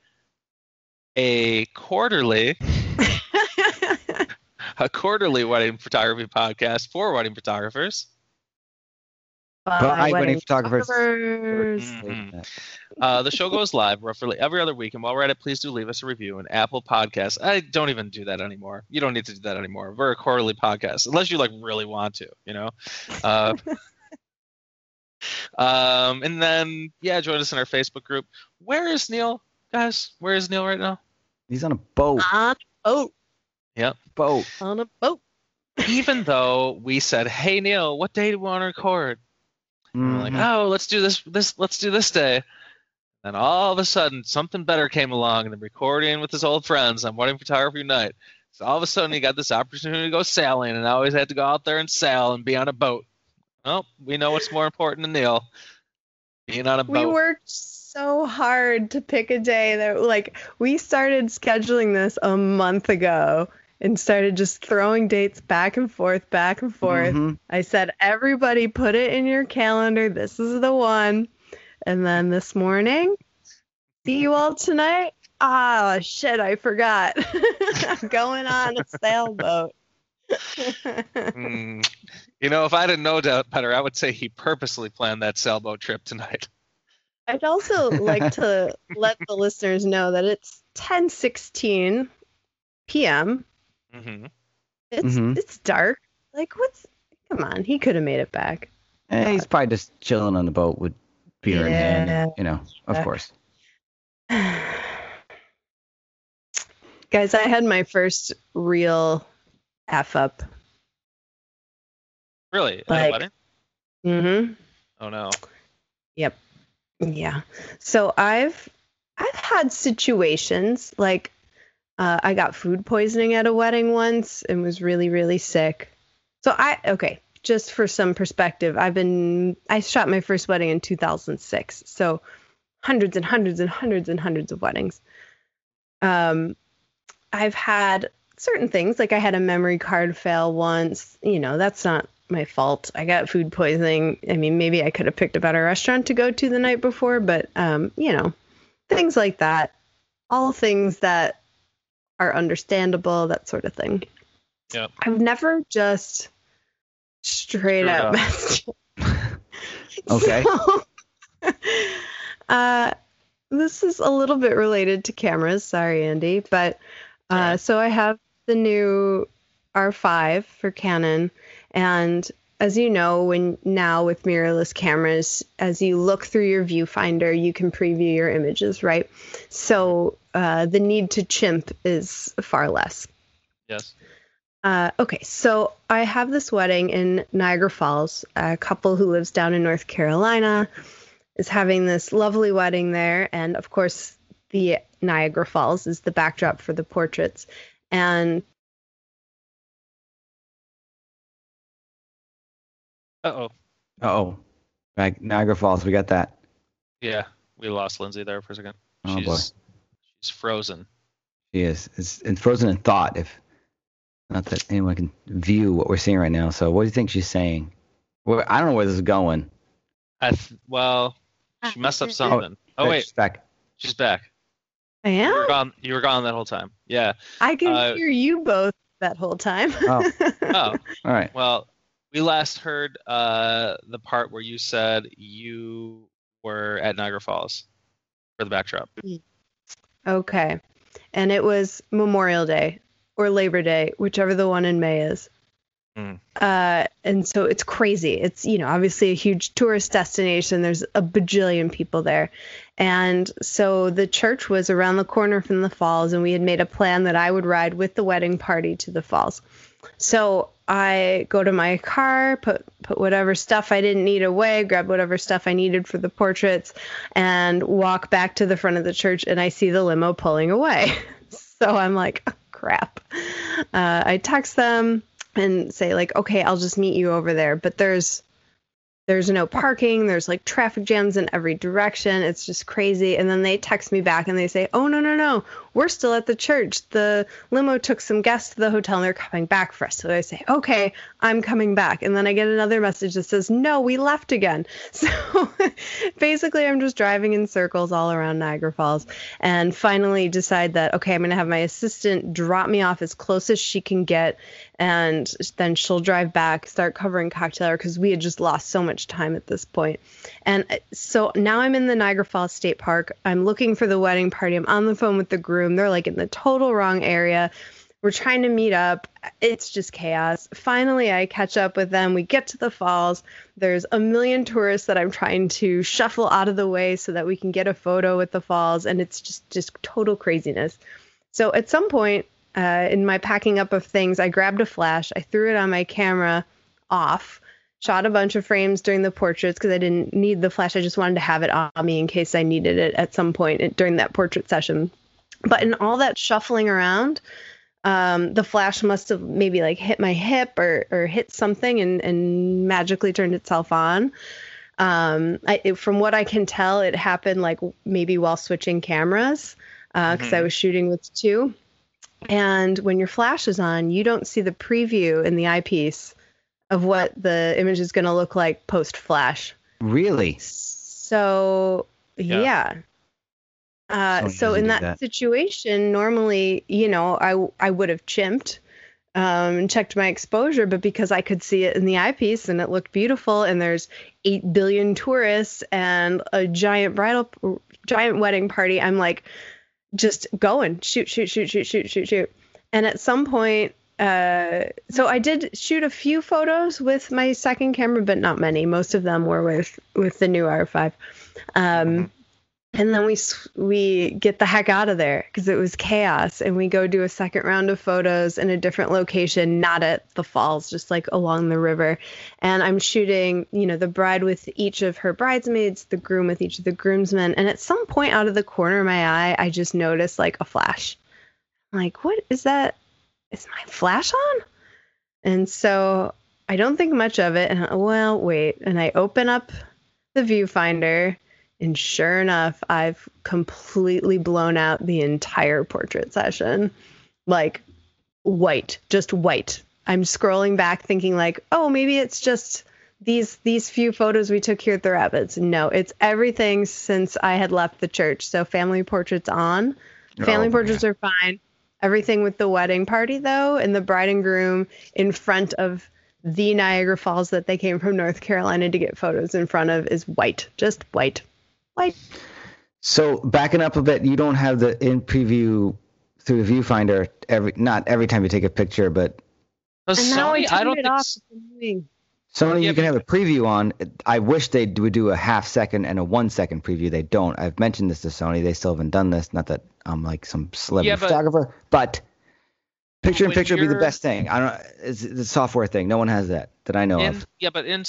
a quarterly a quarterly wedding photography podcast for wedding photographers. By wedding photographers. Mhm. Uh, the show goes live roughly every other week, and while we're at it, please do leave us a review in Apple Podcasts. I don't even do that anymore. You don't need to do that anymore. We're a quarterly podcast, unless you like really want to, you know. Uh, um, and then yeah, join us in our Facebook group. Where is Neal, guys? Where is Neal right now? He's on a boat. on a boat. Yep. Boat. On a boat. Even though we said, "Hey Neal, what day do we want to record?" And we're like. Mm-hmm. "Oh, let's do this. This let's do this day." And all of a sudden, something better came along, and the recording with his old friends on Wedding Photography Night. So all of a sudden, he got this opportunity to go sailing, and I always had to go out there and sail and be on a boat. Well, we know what's more important than Neal. Being on a boat. We worked so hard to pick a day that like we started scheduling this a month ago and started just throwing dates back and forth, back and forth. Mhm. I said, everybody put it in your calendar. This is the one. And then this morning, see you all tonight. Ah, shit, I forgot. I'm going on a sailboat. Mm. You know, if I didn't know doubt better, I would say he purposely planned that sailboat trip tonight. I'd also like to let the listeners know that it's 10:16 p.m. hmm It's Mhm. it's dark. Like what's come on, he could have made it back. Eh, he's probably just chilling on the boat with beer in hand. And, You know, of Yeah. course. Guys, I had my first real F up. Really? At a Like- wedding? Mhm. Oh no. Yep. Yeah. So I've I've had situations like uh, I got food poisoning at a wedding once and was really really sick. So I okay, just for some perspective, I've been I shot my first wedding in 2006. So hundreds and hundreds and hundreds and hundreds of weddings. Um I've had certain things like I had a memory card fail once, you know, that's not my fault. I got food poisoning. I mean, maybe I could have picked a better restaurant to go to the night before, but um, you know, things like that. All things that are understandable, that sort of thing. Yep. I've never just straight Screwed up up. messed Okay. So, uh, this is a little bit related to cameras. Sorry, Andy, but uh, Alright. so I have the new R5 for Canon, and as you know, when now with mirrorless cameras, as you look through your viewfinder, you can preview your images, right? So uh, the need to chimp is far less. Yes. Uh, okay, so I have this wedding in Niagara Falls. A couple who lives down in North Carolina is having this lovely wedding there, and of course, the Niagara Falls is the backdrop for the portraits. And Uh oh. Oh, Niag- Niagara Falls. We got that. Yeah, we lost Lindsay there for a second. Oh, she's boy. she's frozen. She is. It's, it's frozen in thought. If not that anyone can view what we're seeing right now. So, what do you think she's saying? Well, I don't know where this is going. I th- well, she messed up something. Oh Right, wait, she's back. she's back. I am. You were am. gone. You were gone that whole time. Yeah. I can Uh, hear you both that whole time. Oh. Oh, All right. well, we last heard uh, the part where you said you were at Niagara Falls for the backdrop. Okay. And it was Memorial Day or Labor Day, whichever the one in May is. Mm. Uh, and so it's crazy. It's, you know, obviously a huge tourist destination. There's a bajillion people there. And so the church was around the corner from the falls, and we had made a plan that I would ride with the wedding party to the falls. So I go to my car, put put whatever stuff I didn't need away, grab whatever stuff I needed for the portraits, and walk back to the front of the church. And I see the limo pulling away. so I'm like, oh, crap. Uh, I text them and say like, okay, I'll just meet you over there. But there's there's no parking. There's like traffic jams in every direction. It's just crazy. And then they text me back and they say, oh, no, no, no. We're still at the church. The limo took some guests to the hotel and they're coming back for us. So I say, okay, I'm coming back. And then I get another message that says, no, we left again. So basically, I'm just driving in circles all around Niagara Falls and finally decide that, okay, I'm going to have my assistant drop me off as close as she can get. And then she'll drive back, start covering cocktail hour because we had just lost so much time at this point. And uh, so now I'm in the Niagara Falls State Park. I'm looking for the wedding party. I'm on the phone with the groom. They're like in the total wrong area. We're trying to meet up. It's just chaos. Finally, I catch up with them. We get to the falls. There's a million tourists that I'm trying to shuffle out of the way so that we can get a photo with the falls. And it's just, just total craziness. So at some point uh, in my packing up of things, I grabbed a flash. I threw it on my camera off, shot a bunch of frames during the portraits because I didn't need the flash. I just wanted to have it on me in case I needed it at some point during that portrait session. But in all that shuffling around, um, the flash must have maybe like hit my hip or, or hit something and, and magically turned itself on. Um, I, it, from what I can tell, it happened like maybe while switching cameras because I Mhm. was shooting with two. And when your flash is on, you don't see the preview in the eyepiece of what the image is going to look like post flash. Really? So Yeah. yeah. Uh, so in that, that. situation, normally, you know, I I would have chimped um, and checked my exposure, but because I could see it in the eyepiece and it looked beautiful, and there's eight billion tourists and a giant bridal, giant wedding party, I'm like, just going, shoot, shoot, shoot, shoot, shoot, shoot, shoot. And at some point, uh, so I did shoot a few photos with my second camera, but not many. Most of them were with with the new R5. Um, and then we we get the heck out of there because it was chaos, and we go do a second round of photos in a different location, not at the falls, just like along the river. And I'm shooting, you know, the bride with each of her bridesmaids, the groom with each of the groomsmen. And at some point, out of the corner of my eye, I just noticed like a flash. I'm like, what is that? Is my flash on? And so I don't think much of it. And I- well, wait. And I open up the viewfinder, and sure enough, I've completely blown out the entire portrait session. Like white, just white. I'm scrolling back thinking like, oh, maybe it's just these these few photos we took here at the rapids. No, it's everything since I had left the church. So family portraits on. Oh family Oh, portraits are fine. Everything with the wedding party though, and the bride and groom in front of the Niagara Falls that they came from North Carolina to get photos in front of is white, just white, white. So backing up a bit, you don't have the in preview through the viewfinder every not every time you take a picture, but And now I Sony, I don't think off. s- It's annoying. Sony Yeah, you can have a preview on. I wish they would do a half second and a one second preview. They don't. I've mentioned this to Sony. They still haven't done this. Not that I'm like some celebrity Yeah, but- photographer, but picture in picture would be the best thing. I don't. It's the software thing. No one has that that I know in, of. yeah, but in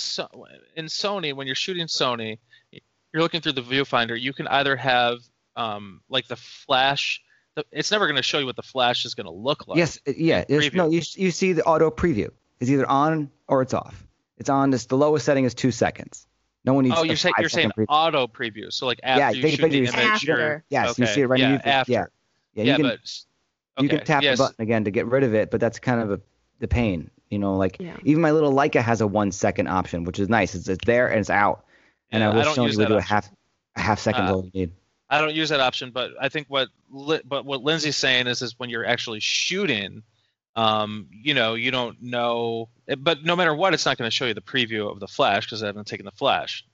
in Sony, when you're shooting Sony, you're looking through the viewfinder. You can either have um, like the flash. It's never going to show you what the flash is going to look like. Yes, yeah. No, you you see the auto preview. It's either on or it's off. It's on. This the lowest setting is two seconds. No one needs. Oh, a you're saying you're saying preview. auto preview. So like after Yeah, you take a shoot the picture, image, see- you're- After. Yes, you see it right yeah, in the after. Yeah, yeah. Yeah, you can but you can tap yes. the button again to get rid of it, but that's kind of a the pain. You know, like Yeah. even my little Leica has a one second option, which is nice. It's, it's there and it's out. And Yeah, I wish don't Sony use would that do a option. half a half second Uh, you need. I don't use that option, but I think what but what Lindsay's saying is is when you're actually shooting, um, you know, you don't know, but no matter what, it's not going to show you the preview of the flash because I haven't taken the flash.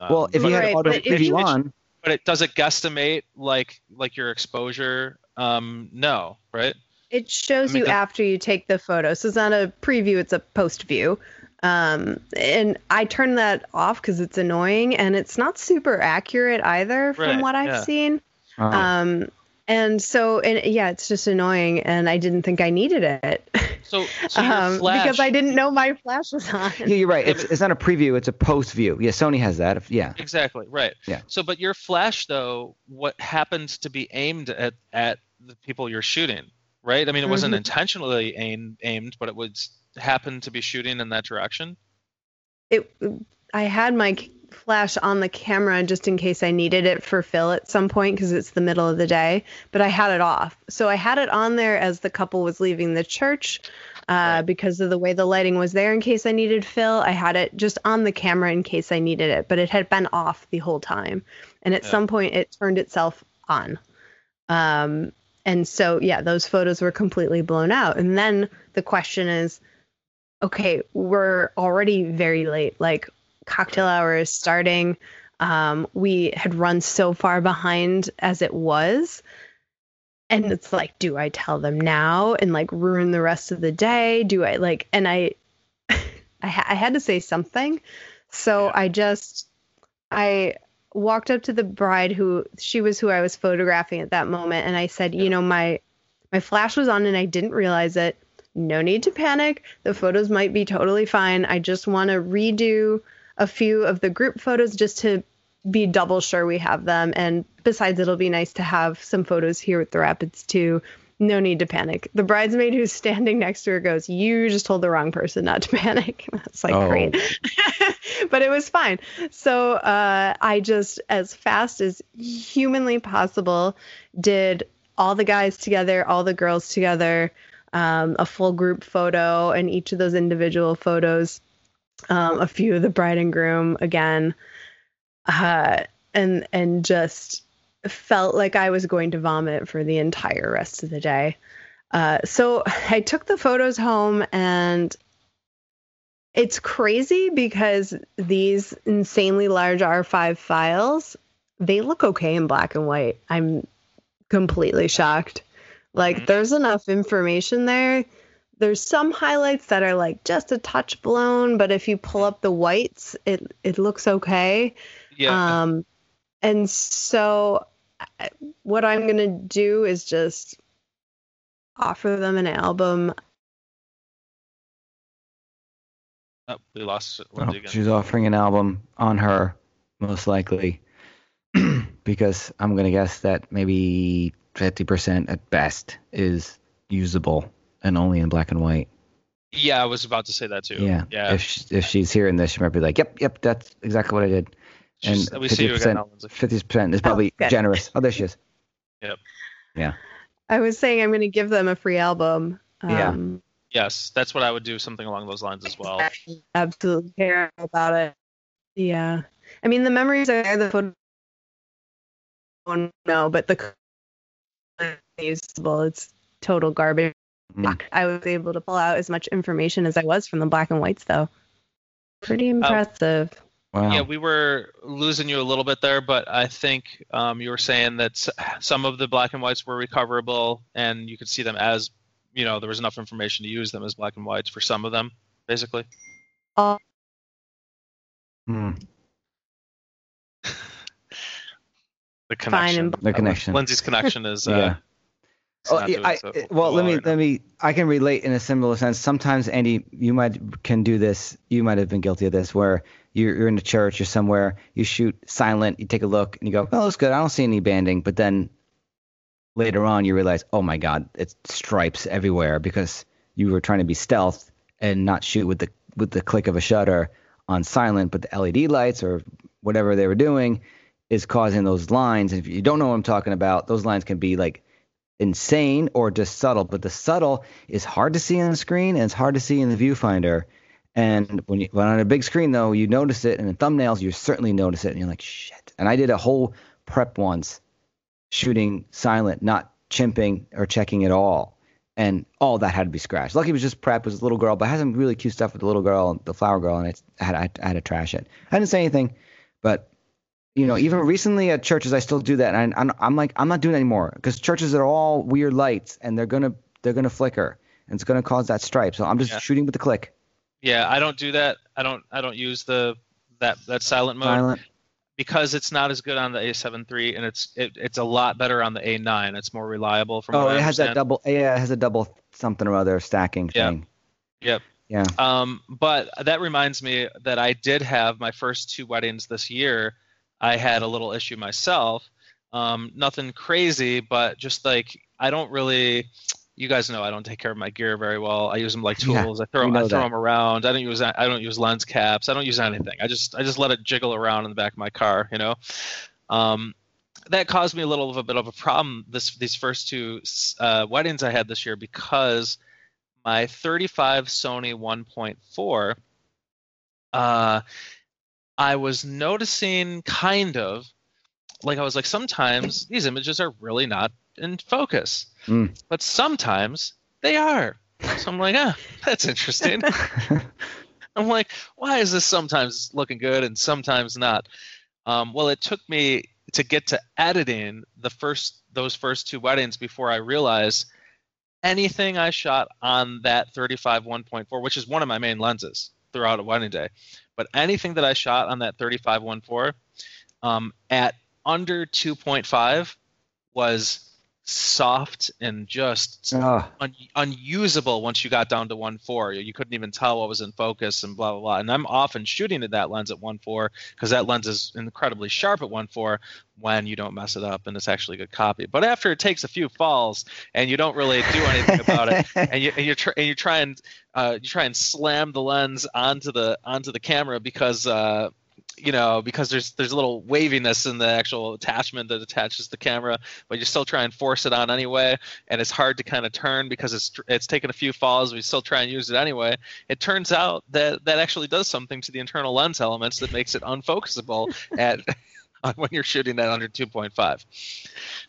Um, Well, if you had Right, auto but if preview you- on, but it does it guesstimate like like your exposure? Um, no, right? It shows I mean, you the- after you take the photo. So it's not a preview, it's a post view. Um, and I turn that off because it's annoying and it's not super accurate either from Right, what I've yeah. seen. uh, Um, and so, and yeah, it's just annoying and I didn't think I needed it So, so um, flash, because I didn't know my flash was on. yeah, you're right. It's it's not a preview. It's a post view. Yeah, Sony has that. If, yeah. exactly right. Yeah. So, but your flash though, what happens to be aimed at at the people you're shooting, right? I mean, it wasn't Mhm. intentionally aimed aimed, but it would happen to be shooting in that direction. it I had my c- flash on the camera just in case I needed it for fill at some point because it's the middle of the day, but I had it off. So I had it on there as the couple was leaving the church uh, because of the way the lighting was there in case I needed fill. I had it just on the camera in case I needed it, but it had been off the whole time. And at Yeah. some point it turned itself on. Um, and so, yeah, those photos were completely blown out. And then the question is, okay, we're already very late. Like cocktail hour is starting. Um, we had run so far behind as it was. And it's like, do I tell them now and like ruin the rest of the day? Do I like, and I, I, ha- I had to say something. So Yeah. I just, I walked up to the bride who she was who I was photographing at that moment. And I said, you know, my, my flash was on and I didn't realize it no need to panic. The photos might be totally fine. I just want to redo a few of the group photos just to be double sure we have them. And besides, it'll be nice to have some photos here with the Rapids too. No need to panic. The bridesmaid who's standing next to her goes, You just told the wrong person not to panic. That's like Oh. great. but it was fine. So uh, I just, as fast as humanly possible, did all the guys together, all the girls together, um, a full group photo, and each of those individual photos, um, a few of the bride and groom again, uh, and and just felt like I was going to vomit for the entire rest of the day. Uh, so I took the photos home and it's crazy because these insanely large R5 files, they look okay in black and white. I'm completely shocked. Like Mhm. there's enough information there. There's some highlights that are like just a touch blown, but if you pull up the whites, it it looks okay. Yeah. Um, and so I- what I'm gonna do is just offer them an album. oh, we lost Oh, again. she's offering an album on her, most likely, because I'm gonna guess that maybe 50% at best is usable and only in black and white. Yeah, I was about to say that too. Yeah. Yeah. If she, if she's hearing this, she might be like, "Yep, yep, that's exactly what I did." She's- and we see you again now, Lindsay. 50% is probably good. generous. Oh, there she is. Yep. Yeah. I was saying I'm gonna give them a free album. Yeah. Um, Yes, that's what I would do. Something along those lines as well. absolutely care about it. Yeah. I mean, the memories are there. The photo, oh, no, but the usable. It's total garbage. Mm. I was able to pull out as much information as I was from the black and whites, though. Pretty impressive. Wow. Yeah, we were losing you a little bit there, but I think um, you were saying that s- some of the black and whites were recoverable, and you could see them as, you know, there was enough information to use them as black and whites for some of them, basically. Hmm. The Fine connection. and- The connection. Lindsay's connection is. Uh, Yeah. Oh, yeah, I, so well, let me let me. I can relate in a similar sense. Sometimes, Andy, you might can do this. You might have been guilty of this, where you're, you're in a church or somewhere, you shoot silent, you take a look, and you go, "Oh, that's good. I don't see any banding." But then later on, you realize, "Oh my God, it's stripes everywhere," because you were trying to be stealth and not shoot with the with the click of a shutter on silent, but the LED lights or whatever they were doing is causing those lines. And if you don't know what I'm talking about, those lines can be like insane or just subtle. But the subtle is hard to see on the screen and it's hard to see in the viewfinder. And when you when on a big screen though, you notice it, and in thumbnails you certainly notice it, and you're like, shit. And I did a whole prep once, shooting silent, not chimping or checking at all, and all that had to be scratched. Lucky it was just prep. It was a little girl, but I had some really cute stuff with the little girl, the flower girl, and I had I had to trash it. I didn't say anything, but you know, even recently at churches, I still do that, and I'm, I'm like, I'm not doing it anymore because churches are all weird lights, and they're gonna they're gonna flicker, and it's gonna cause that stripe. So I'm just Yeah. shooting with the click, Yeah, I don't do that. I don't. I don't use the that that silent mode silent. because it's not as good on the A7 III, and it's it, it's a lot better on the A9. It's more reliable from Oh, it has that double. Yeah, it has a double something or other stacking Yeah. thing. Yep. Yeah. Um, but that reminds me that I did have my first two weddings this year. I had a little issue myself. Um, nothing crazy, but just like I don't really. You guys know I don't take care of my gear very well. I use them like Yeah, tools. I throw we I throw that. them around. I don't use I don't use lens caps. I don't use anything. I just I just let it jiggle around in the back of my car. You know. Um, that caused me a little of a bit of a problem this these first two uh, weddings I had this year because my 35 Sony 1.4 uh I was noticing kind of like I was like sometimes these images are really not in focus Mm. but sometimes they are so I'm like ah that's interesting I'm like, why is this sometimes looking good and sometimes not? Um, well, it took me to get to editing the first those first two weddings before I realized anything I shot on that 35 1.4, which is one of my main lenses throughout a wedding day, but anything that I shot on that 35 1.4 um, at under 2.5 was soft and just oh, un- unusable once you got down to 1.4. You couldn't even tell what was in focus and blah blah blah. And I'm often shooting at that lens at 1.4 because that lens is incredibly sharp at 1.4 when you don't mess it up and it's actually a good copy. But after it takes a few falls and you don't really do anything about it, and you and you try and you try and uh, you try and slam the lens onto the onto the camera because uh, you know, because there's there's a little waviness in the actual attachment that attaches the camera, but you still try and force it on anyway, and it's hard to kind of turn because it's it's taken a few falls. We still try and use it anyway. It turns out that that actually does something to the internal lens elements that makes it unfocusable at when you're shooting at under 2.5.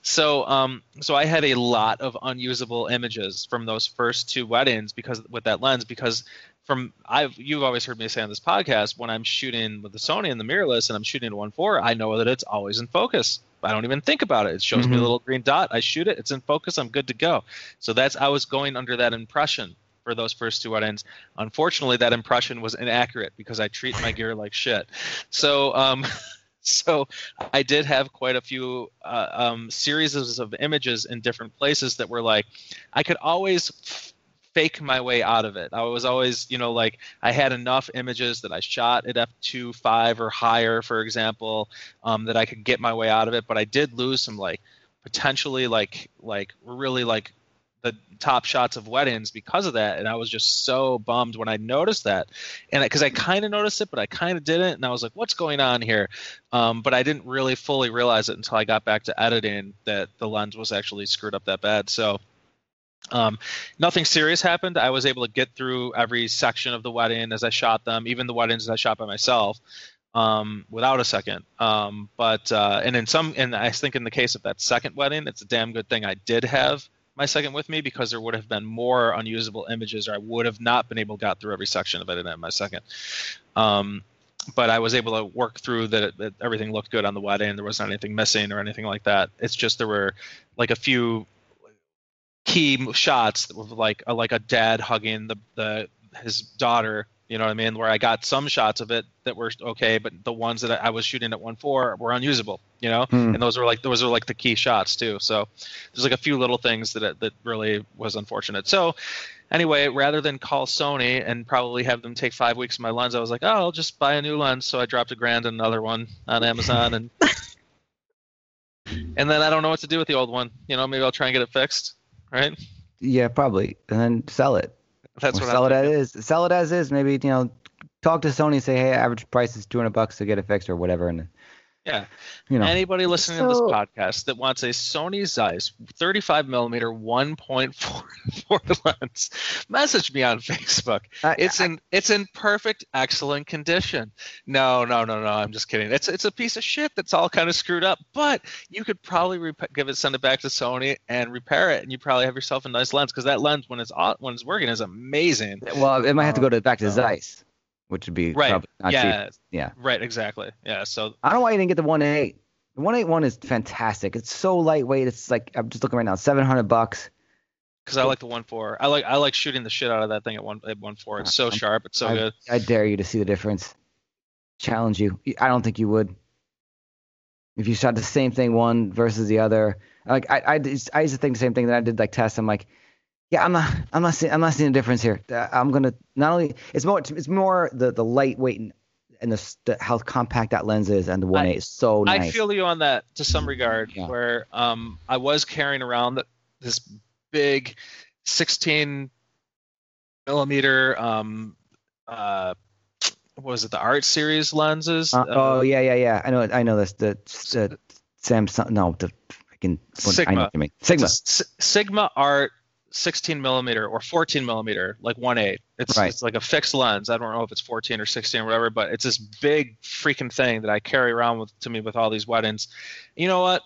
So um, so I had a lot of unusable images from those first two weddings because with that lens because from I've you've always heard me say on this podcast when I'm shooting with the Sony and the mirrorless and I'm shooting at 1.4, I know that it's always in focus. I don't even think about it. It shows mm-hmm. me a mm-hmm. little green dot. I shoot it. It's in focus. I'm good to go. So that's I was going under that impression for those first two weddings. Unfortunately, that impression was inaccurate because I treat my gear like shit. So um, so I did have quite a few uh, um, series of images in different places that were like I could always fake my way out of it. I was always, you know, like I had enough images that I shot at f2.5 or higher, for example, um, that I could get my way out of it. But I did lose some like potentially like like really like the top shots of weddings because of that. And i was just so bummed when i noticed that. And because I, kind of noticed it but i kind of didn't. And i was like what's going on here? Um, but i didn't really fully realize it until i got back to editing that the lens was actually screwed up that bad. So um, nothing serious happened. I was able to get through every section of the wedding as I shot them, even the weddings I shot by myself, um, without a second. Um, but uh, and in some, and I think in the case of that second wedding, it's a damn good thing I did have my second with me because there would have been more unusable images, or I would have not been able to get through every section of it in my second. Um, but I was able to work through that, that everything looked good on the wedding. There wasn't anything missing or anything like that. It's just there were like a few key shots with like a, like a dad hugging the the his daughter you know what I mean? Where I got some shots of it that were okay, but the ones that I was shooting at one four were unusable. You know, hmm. and those were like those were like the key shots too. So there's like a few little things that that really was unfortunate. So anyway, rather than call Sony and probably have them take five weeks of my lens, I was like, oh, I'll just buy a new lens. So I dropped a grand and another one on Amazon, and and then I don't know what to do with the old one. You know, maybe I'll try and get it fixed right? Yeah, probably, and then sell it. That's or what sell I'm it thinking. as is. Sell it as is. Maybe you know, talk to Sony, and say, hey, average price is two hundred bucks to get it fixed or whatever, and yeah. You know. Anybody listening so, to this podcast that wants a Sony Zeiss 35 millimeter 1.4 lens, message me on Facebook. I, it's I, in it's in perfect, excellent condition. No, no, no, no. I'm just kidding. It's it's a piece of shit that's all kind of screwed up. But you could probably rep- give it, send it back to Sony, and repair it, and you probably have yourself a nice lens because that lens when it's when it's working is amazing. Well, it might have to go to back to uh, Zeiss which would be right. yeah, cheap. yeah, right, exactly. Yeah, so I don't know why you didn't get the one eight. The one eight one is fantastic. It's so lightweight. It's like I'm just looking right now, seven hundred bucks. Because I like the one four. I like I like shooting the shit out of that thing at one at one four. It's so sharp. It's so I, good. I dare you to see the difference. Challenge you. I don't think you would. If you shot the same thing one versus the other, like I I, I used to think the same thing that I did like test. I'm like, yeah, I'm not. I'm not seeing. I'm not seeing a difference here. Uh, I'm gonna not only. It's more. It's more the the lightweight and, and the, the, how compact that lens is, and the one eight is so nice. I feel you on that to some regard. Yeah. Where um I was carrying around the, this big 16 millimeter um uh what was it the art series lenses? Uh, oh uh, yeah yeah yeah I know I know this the, the Samsung no the freaking Sigma. I know what you mean. Sigma Sigma art 16 millimeter or 14 millimeter, like 1.8. It's right. it's like a fixed lens. I don't know if it's 14 or 16 or whatever, but it's this big freaking thing that I carry around with to me with all these weddings. You know what?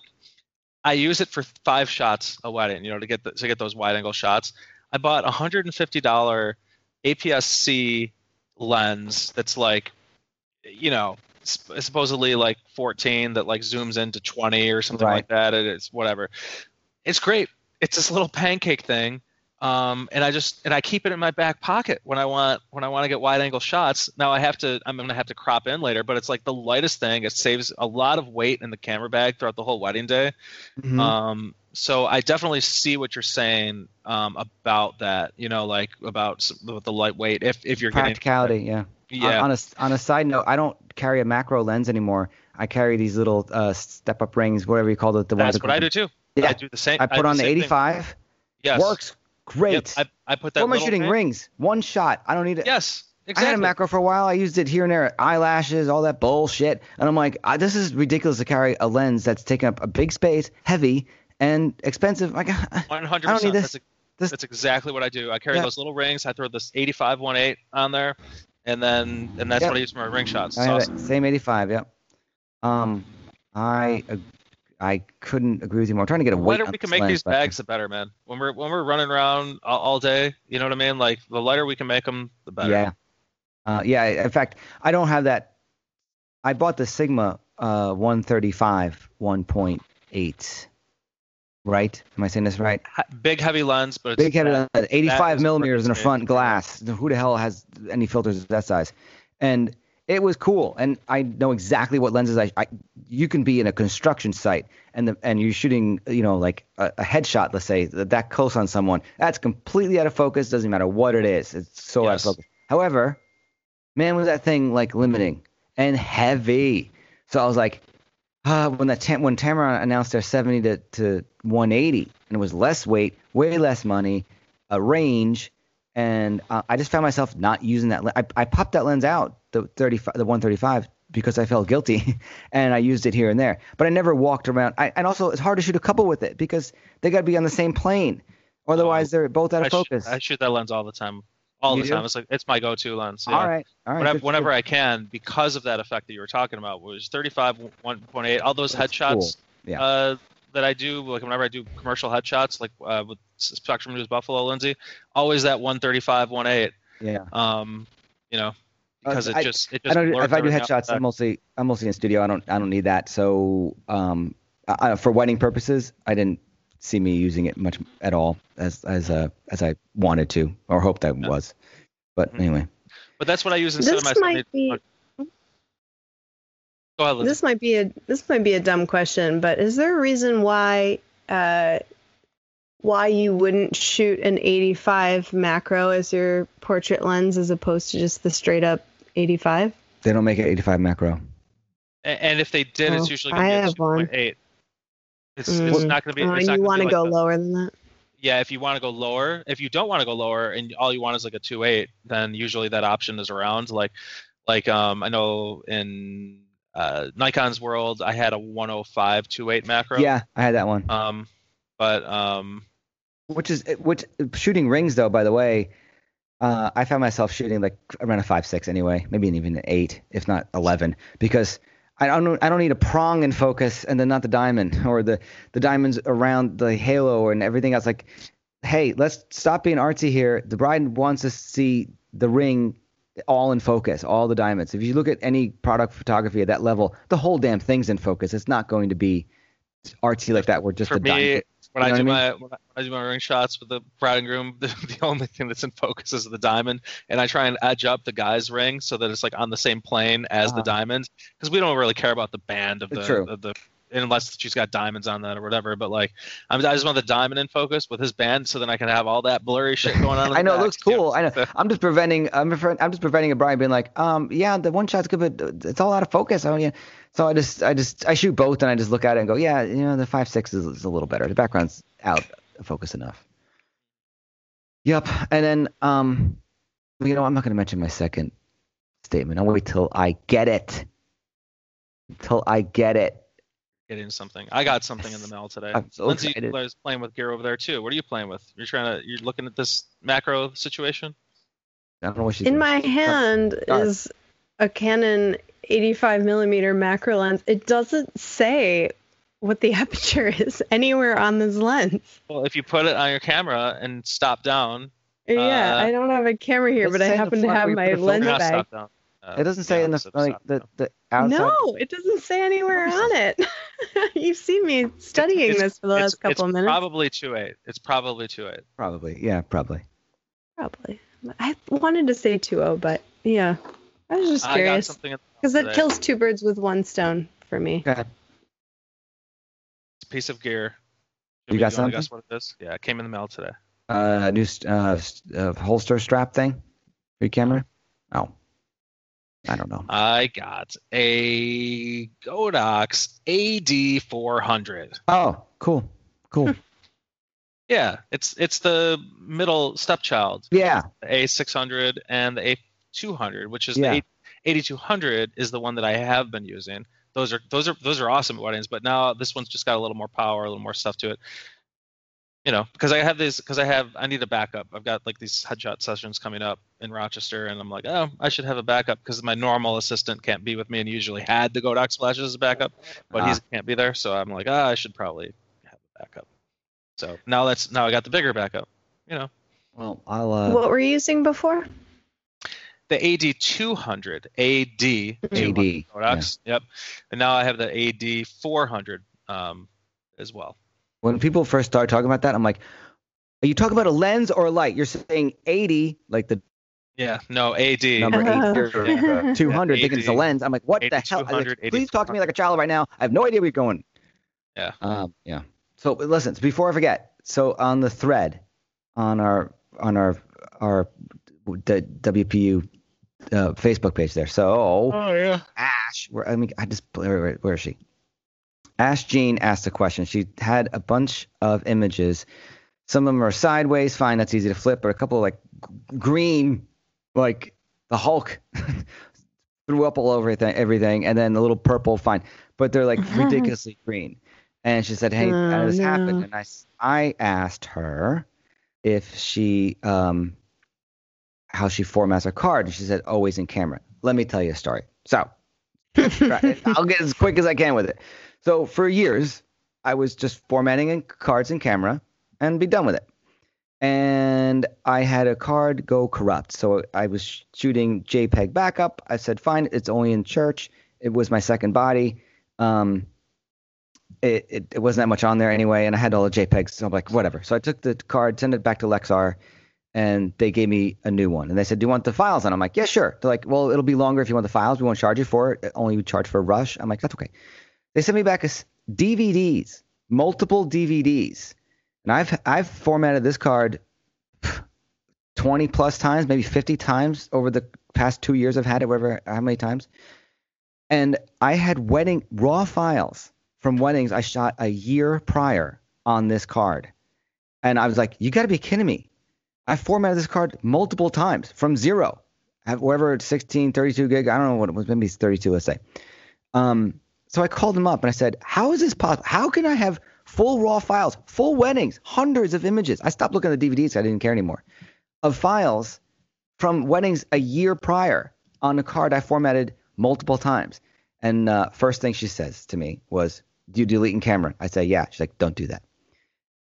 I use it for five shots a wedding. You know, to get the, to get those wide angle shots. I bought a hundred and fifty dollar APS-C lens that's like, you know, supposedly like 14 that like zooms into 20 or something right. like that. It's whatever. It's great it's this little pancake thing um, and I just and I keep it in my back pocket when I want when I want to get wide angle shots. Now I have to I'm gonna have to crop in later, but it's like the lightest thing. It saves a lot of weight in the camera bag throughout the whole wedding day. Mm-hmm. Um, so I definitely see what you're saying um, about that. You know, like about the lightweight. If if you're practicality, getting, yeah. Yeah. On, on, a on a side note, I don't carry a macro lens anymore. I carry these little uh, step up rings, whatever you call it. The That's what I do too. Yeah. I do the same. I put I on the 85. Thing. Yes. Works great. Yep. I, I put that. What am I shooting? Ring. Rings. One shot. I don't need it. Yes. exactly. I had a macro for a while. I used it here and there, eyelashes, all that bullshit, and I'm like, I, this is ridiculous to carry a lens that's taking up a big space, heavy, and expensive. Like, One hundred I don't need this. That's, This- that's exactly what I do. I carry Yeah. those little rings. I throw this 85 18 on there, and then and that's Yep. what I use for my ring shots. Awesome. same 85. Yep. Um, I I couldn't agree with you more. I'm trying to get a weight. lighter we can make lens, these but- bags, the better, man. When we're when we're running around all, all day, you know what I mean? Like the lighter we can make them, the better. Yeah. Uh, yeah. In fact, I don't have that. I bought the Sigma uh, 135 1.8. Right? Am I saying this right? Big heavy lens, but it's Big that- uh, 85 millimeters in the front glass. Who the hell has any filters of that size? And it was cool. And I know exactly what lenses I, I you can be in a construction site and the, and you're shooting, you know, like a, a headshot, let's say that, that close on someone. That's completely out of focus. Doesn't matter what it is. It's so out of focus. However, man, was that thing like limiting and heavy. So I was like, uh, when that tam- when Tamron announced their 70 to, to 180 and it was less weight, way less money, a range, and uh, I just found myself not using that. I, I popped that lens out, the 35, the 135, because I felt guilty, and I used it here and there. But I never walked around. I, and also, it's hard to shoot a couple with it because they got to be on the same plane, otherwise they're both out of shoot- focus. I shoot that lens all the time. All You the do? time. It's like it's my go-to lens. Yeah. All right, all right. whenever, whenever. I can, because of that effect that you were talking about, was 35 1.8. All those That's headshots cool. Yeah. uh, that I do, like whenever I do commercial headshots, like uh, with Spectrum News Buffalo Lindsay, always that 135 1.8. yeah. Um, you know, Uh, because it I- just it I just don't. If I do headshots. I'm mostly I'm mostly in studio. I don't I don't need that. So um, I, I- for wedding purposes, I didn't see me using it much at all as as uh, as I wanted to or hoped I was. But Mhm. anyway, But that's what I use instead This of my might be Go ahead, Lindsay. this might be a this might be a dumb question, but is there a reason why uh, why you wouldn't shoot an 85 macro as your portrait lens as opposed to just the straight up 85? they don't make an 85 macro. A- and if they did, it's Oh, usually I going to have be a one. 2.8. It's, Mm. it's not going to be. Oh, and you want to go the- lower than that? Yeah, if you want to go lower, if you don't want to go lower, and all you want is like a 2.8, then usually that option is around. Like, like um, I know in uh, Nikon's world, I had a 105 2.8 macro. Yeah, I had that one. Um, but um, Which is which shooting rings though. By the way, uh, I found myself shooting like around a five six anyway, maybe even an eight, if not eleven, because I don't I don't need a prong in focus and then not the diamond or the the diamonds around the halo and everything else. Like, hey, let's stop being artsy here. The bride wants to see the ring all in focus, all the diamonds. If you look at any product photography at that level, the whole damn thing's in focus. It's not going to be artsy like that where just for the diamond. me, when I do my when I- do my ring shots with the bride and groom, the, the only thing that's in focus is the diamond, and I try and edge up the guy's ring so that it's like on the same plane as the Uh-huh. diamond, because we don't really care about the band of the True. of the unless she's got diamonds on that or whatever. But like, I'm, I just want the diamond in focus with his band, so then I can have all that blurry shit going on. I know it looks you cool. I know. I'm just preventing. I'm, I'm just preventing a bride being like, um, yeah, the one shot's good, but it's all out of focus. Yeah. So I just, I just, I shoot both, and I just look at it and go, yeah, you know, the five six is, is a little better. The background's out of focus enough. Yep. And then, um, you know, I'm not going to mention my second statement. I'll wait till I get it. Till I get it. Getting something. I got something in the mail today. I'm so Lindsay excited. was playing with gear over there too. What are you playing with? You're trying to. You're looking at this macro situation. I don't know what she's In doing. my hand Got it. is a Canon 85 millimeter macro lens. It doesn't say what the aperture is anywhere on this lens. Well, if you put it on your camera and stop down, yeah, Uh, I don't have a camera here, but I say in the happen to have my lens bag. Uh, it doesn't say yeah, in the like the the outside. No, it doesn't say anywhere on it. You've seen me studying It's- this for the last couple of minutes. Probably two eight. It's probably two eight. Probably. Yeah. Probably. Probably. I wanted to say 2.0, but yeah, I was just curious something in the mail because it kills two birds with one stone for me. Okay. It's a piece of gear. You Jimmy, got do wanna Guess something? what it is? Yeah, it came in the mail today. uh, new uh, uh, holster strap thing for your camera? Oh, I don't know. I got a Godox AD400. Oh, cool, cool. Hmm. Yeah, it's it's the middle stepchild. yeah, The A600 and the A200, which is Yeah. the 8200 is the one that I have been using. Those are those are those are awesome weddings, but now this one's just got a little more power, a little more stuff to it. You know, because I have this, because I have, I need a backup. I've got like these headshot sessions coming up in Rochester, and I'm like, oh, I should have a backup because my normal assistant can't be with me, and usually had the Godox Splash as a backup, but Ah. he can't be there, so I'm like, ah, I should probably have a backup. So now that's now I got the bigger backup. You know, Well, I'll. Uh, what were you using before? the AD 200, AD 200 AD, Godox. Yep, and now I have the AD 400 um, as well. When people first start talking about that, I'm like, are you talking about a lens or a light? You're saying 80, like the Yeah, no AD. number Oh. 8 or uh, 200, thinking it's a lens. I'm like, what the hell? Like, 200, Please talk to me like a child right now. I have no idea where you're going. Yeah. Um, yeah. So listen, so before I forget, so on the thread on our on our our the WPU uh, Facebook page there. So Oh yeah. Ash, where I mean, I just where, where, where is she? Ash Jean asked a question. She had a bunch of images. Some of them are sideways, fine, that's easy to flip, but a couple like green, like the Hulk, threw up all over everything, and then a little purple, fine, but they're like ridiculously green. And she said, "Hey, how Oh, did this happen?" no. And I, I asked her if she, um, how she formats her card, and she said, "Always in camera." Let me tell you a story. So, I'll get as quick as I can with it. So for years, I was just formatting in cards in camera and be done with it. And I had a card go corrupt. So I was shooting JPEG backup. I said, fine, it's only in church. It was my second body. Um, it, it, it wasn't that much on there anyway. And I had all the JPEGs. So I'm like, whatever. So I took the card, sent it back to Lexar, and they gave me a new one. And they said, "Do you want the files?" And I'm like, "Yeah, sure." They're like, "Well, it'll be longer if you want the files. We won't charge you for it. Only we charge for rush." I'm like, "That's okay." They sent me back a DVDs, multiple DVDs, and I've I've formatted this card 20 plus times, maybe 50 times over the past two years. I've had it, whatever, how many times? And I had wedding raw files from weddings I shot a year prior on this card, and I was like, "You got to be kidding me!" I formatted this card multiple times from zero, it's 16, 32 gig. I don't know what it was. Maybe it's 32, let's say. Um, so I called them up and I said, How is this possible? How can I have full raw files, full weddings, hundreds of images? I stopped looking at the DVDs. I didn't care anymore. Of files from weddings a year prior on a card I formatted multiple times. And uh, first thing she says to me was, Do you delete in camera? I say, Yeah. She's like, Don't do that.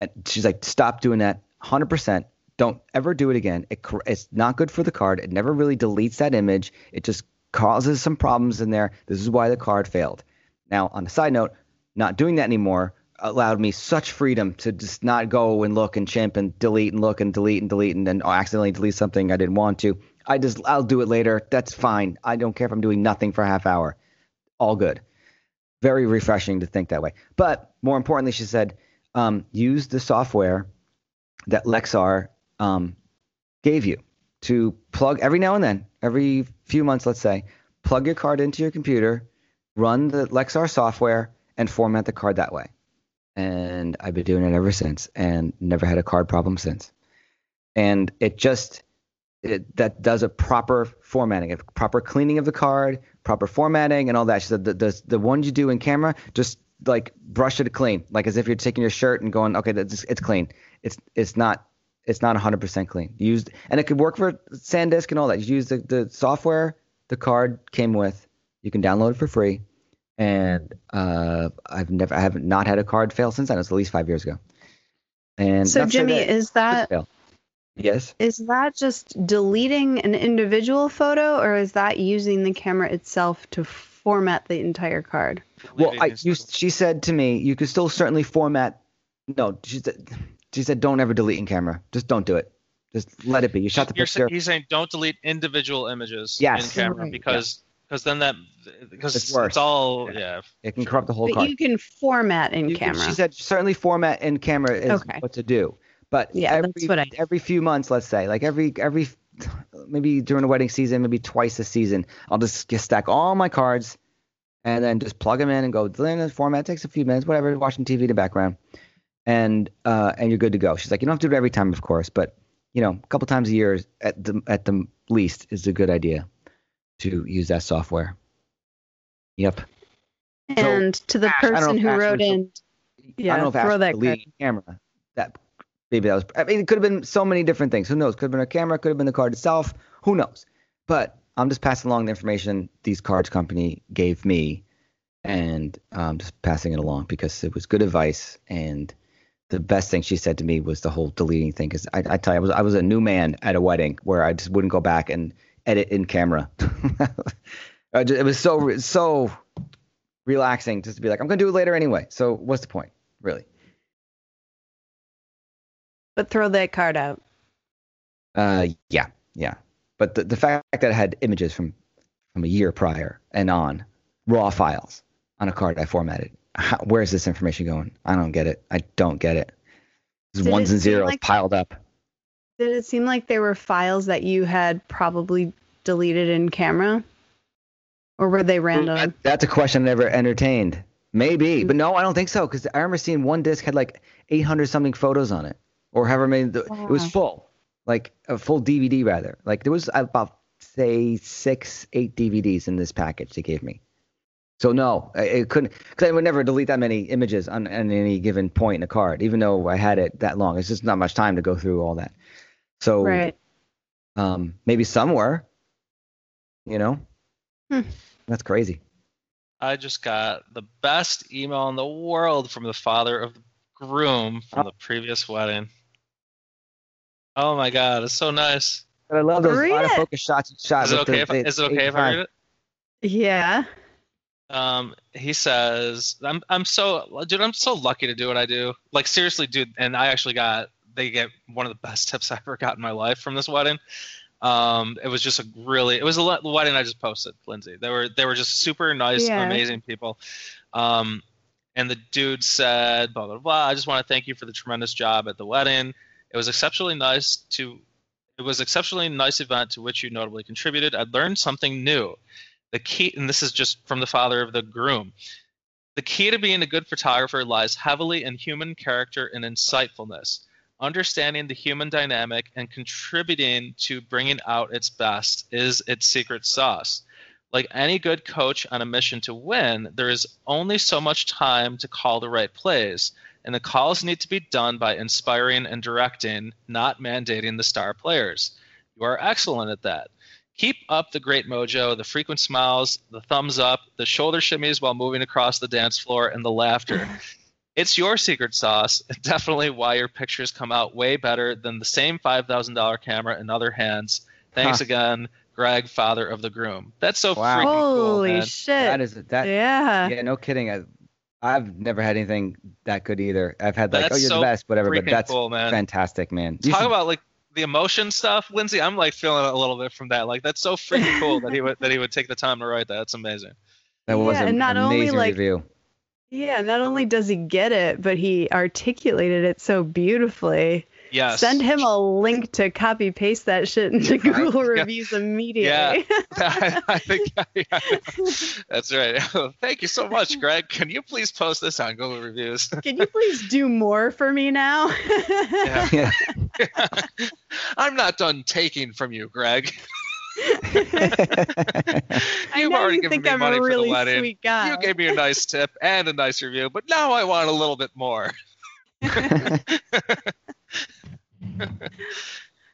And she's like, Stop doing that 100%. Don't ever do it again. It, it's not good for the card. It never really deletes that image. It just causes some problems in there. This is why the card failed. Now, on a side note, not doing that anymore allowed me such freedom to just not go and look and chimp and delete and look and delete and delete and then accidentally delete something I didn't want to. I just I'll do it later. That's fine. I don't care if I'm doing nothing for a half hour. All good. Very refreshing to think that way. But more importantly, she said, um, use the software that Lexar um, gave you to plug every now and then, every few months, let's say, plug your card into your computer, run the Lexar software, and format the card that way. And I've been doing it ever since, and never had a card problem since. And it just it, that does a proper formatting, a proper cleaning of the card, proper formatting, and all that. She said the the, the ones you do in camera, just like brush it clean, like as if you're taking your shirt and going, okay, that's, it's clean. It's it's not it's not 100% clean. Used and it could work for SanDisk and all that. You use the, the software the card came with. You can download it for free. And uh, I've never I haven't not had a card fail since then. It was at least five years ago. And So not to say Jimmy, that it is could that fail. yes? is that just deleting an individual photo, or is that using the camera itself to format the entire card? Well, I, you, she said to me, you could still certainly format. No, she said, she said, don't ever delete in camera. Just don't do it. Just let it be. You shot the You're picture. sa- he's saying don't delete individual images Yes. in camera Right. because because then that because It's it's, all Yeah. yeah. It can corrupt the whole But card. you can format in You can- camera. she said certainly format in camera is Okay. what to do. But Yeah, every, that's what I- every few months, let's say, like every every maybe during the wedding season, maybe twice a season, I'll just get stack all my cards and then just plug them in and go delete the format. It takes a few minutes, whatever, watching TV in the background, and uh, and you're good to go. She's like, you don't have to do it every time, of course, but you know, a couple times a year at the at the least is a good idea to use that software. Yep. And to the Ash, I don't know person who wrote was- in, I yeah, don't know if throw that deleted camera. That maybe that was. I mean, it could have been so many different things. Who knows? Could have been a camera. Could have been the card itself. Who knows? But I'm just passing along the information these cards company gave me, and um, just passing it along because it was good advice. And the best thing she said to me was the whole deleting thing. Because I, I tell you, I was I was a new man at a wedding where I just wouldn't go back and edit in camera. It was so so relaxing just to be like, I'm gonna do it later anyway. So what's the point, really? but throw that card out. Uh, yeah, yeah. But the the fact that I had images from from a year prior and on, raw files on a card I formatted. How, where's this information going? I don't get it. I don't get it. There's ones it and zeros like- piled up. Did it seem like there were files that you had probably deleted in camera? Or were they mm, random? That- that's a question I never entertained. Maybe, mm. but no, I don't think so. Because I remember seeing one disc had like 800 something photos on it, or however many. The, It was full, like a full DVD rather. Like there was about say six, eight DVDs in this package they gave me. So no, it couldn't because I would never delete that many images on, on any given point in a card, even though I had it that long. It's just not much time to go through all that. So right. um, maybe somewhere, you know, Hmm. that's crazy. I just got the best email in the world from the father of the groom from the previous wedding. Oh my god, it's so nice. But I love those Read out of it. focus shots. shots Is it okay the- if I, the is it okay if I read it? Yeah. Um, he says, "I'm I'm so dude, I'm so lucky to do what I do. Like seriously, dude. And I actually got they get one of the best tips I ever got in my life from this wedding. Um, it was just a really it was a le- wedding I just posted, Lindsay. They were they were just super nice, Yeah. amazing people. Um, and the dude said, blah blah blah. I just want to thank you for the tremendous job at the wedding. It was exceptionally nice to. It was exceptionally nice event to which you notably contributed. I learned something new. The key, and this is just from the father of the groom. The key to being a good photographer lies heavily in human character and insightfulness, understanding the human dynamic and contributing to bringing out its best is its secret sauce. Like any good coach on a mission to win, there is only so much time to call the right plays, and the calls need to be done by inspiring and directing, not mandating the star players. You are excellent at that. Keep up the great mojo, the frequent smiles, the thumbs up, the shoulder shimmies while moving across the dance floor, and the laughter. It's your secret sauce, and definitely why your pictures come out way better than the same $5,000 camera in other hands. Thanks Huh. again, Greg, father of the groom. That's so Wow. freaking cool, Holy man. shit. That is that. yeah. Yeah, no kidding. I, I've never had anything that good either. I've had like, oh, That's oh, you're so the best, whatever. But that's cool, man. fantastic, man. You Talk should- about like the emotion stuff, Lindsay. I'm like feeling a little bit from that. Like that's so freaking cool that he would that he would take the time to write that. That's amazing. that was Yeah, an and not only, amazing like, review. Yeah, not only does he get it, but he articulated it so beautifully. Yes. Send him a link to copy paste that shit into Google Yeah. reviews immediately. I, I think yeah, that's right. Thank you so much, Greg. Can you please post this on Google Reviews? Can you please do more for me now? Yeah. Yeah. I'm not done taking from you, Greg. I You've know already you given think me I'm money a for the really wedding. sweet guy. You gave me a nice tip and a nice review, but now I want a little bit more.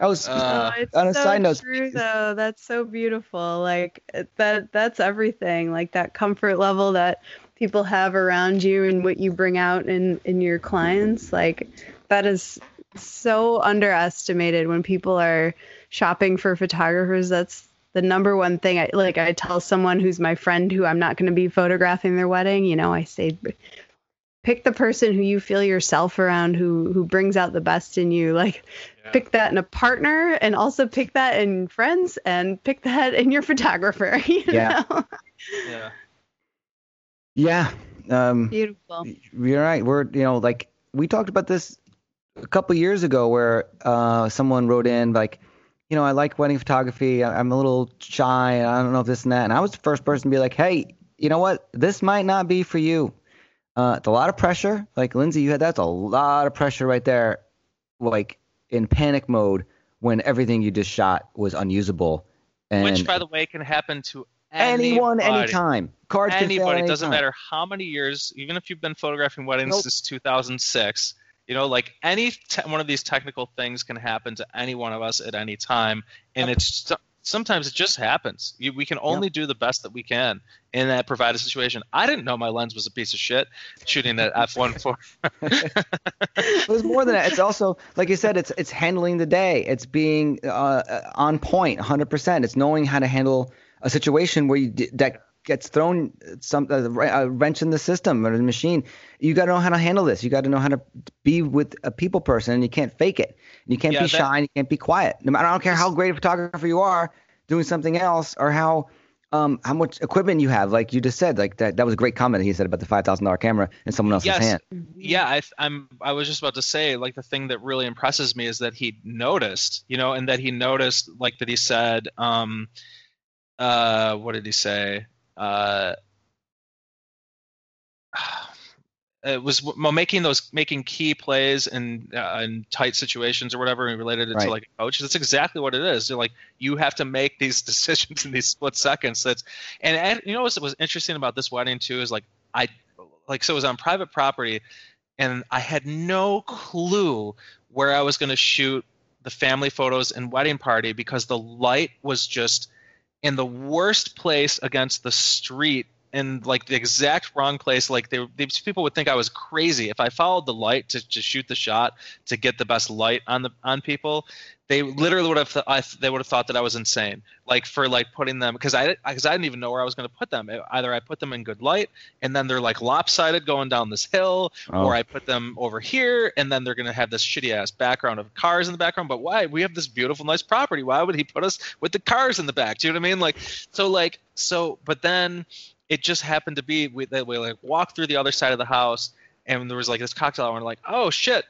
I was Uh, oh, on a so side note, true though. That's so beautiful. Like that. That's everything. Like that comfort level that people have around you and what you bring out in in your clients. Like that is so underestimated when people are shopping for photographers. That's the number one thing. I like. I tell someone who's my friend who I'm not going to be photographing their wedding. You know, I say. Pick the person who you feel yourself around, who who brings out the best in you. Like, Yeah. pick that in a partner and also pick that in friends and pick that in your photographer. You Yeah. know? Yeah. yeah. Um, Beautiful. You're right. We're you know like we talked about this a couple years ago where uh, someone wrote in like, you know, I like wedding photography. I'm a little shy. I don't know if this and that. And I was the first person to be like, hey, you know what? This might not be for you. Uh, it's a lot of pressure. Like Lindsay, you had that's a lot of pressure right there. Like in panic mode, when everything you just shot was unusable. And Which, by the way, can happen to anyone, anybody. anytime. Cards can fail anybody doesn't matter how many years even if you've been photographing weddings Nope. since 2006 you know like any te- one of these technical things can happen to any one of us at any time and Yep. it's sometimes it just happens you, we can only do the best that we can in that provided situation i didn't know my lens was a piece of shit shooting at f1.4 it was more than that. It's also, like you said, it's it's handling the day. It's being uh, on point, 100%. It's knowing how to handle a situation where you d- that gets thrown some a a wrench in the system or the machine. You got to know how to handle this. You got to know how to be with a people person, and you can't fake it. You can't Yeah, be that- shy. And you can't be quiet. No matter, I don't care how great a photographer you are doing something else, or how um how much equipment you have. Like you just said, like that that was a great comment he said about the five thousand dollar camera in someone else's Yes. hand. yeah I, i'm i was just about to say like the thing that really impresses me is that he noticed you know and that he noticed like that he said um uh what did he say uh it was well, making those making key plays in uh, in tight situations or whatever and related it Right. to like a coach that's exactly what it is They're like you have to make these decisions in these split seconds that's and, and you know what was interesting about this wedding too is like i like so it was on private property and i had no clue where i was going to shoot the family photos and wedding party because the light was just in the worst place against the street in like the exact wrong place like they, these people would think i was crazy if i followed the light to, to shoot the shot to get the best light on the on people they literally would have th- I, th- they would have thought that i was insane like for like putting them because i because i didn't even know where i was going to put them either i put them in good light and then they're like lopsided going down this hill Oh. or I put them over here, and then they're gonna have this shitty ass background of cars in the background. But why? We have this beautiful, nice property. Why would he put us with the cars in the back? Do you know what I mean? Like, so like, so, but then it just happened to be we, that we like walked through the other side of the house, and there was like this cocktail hour, and like, oh shit.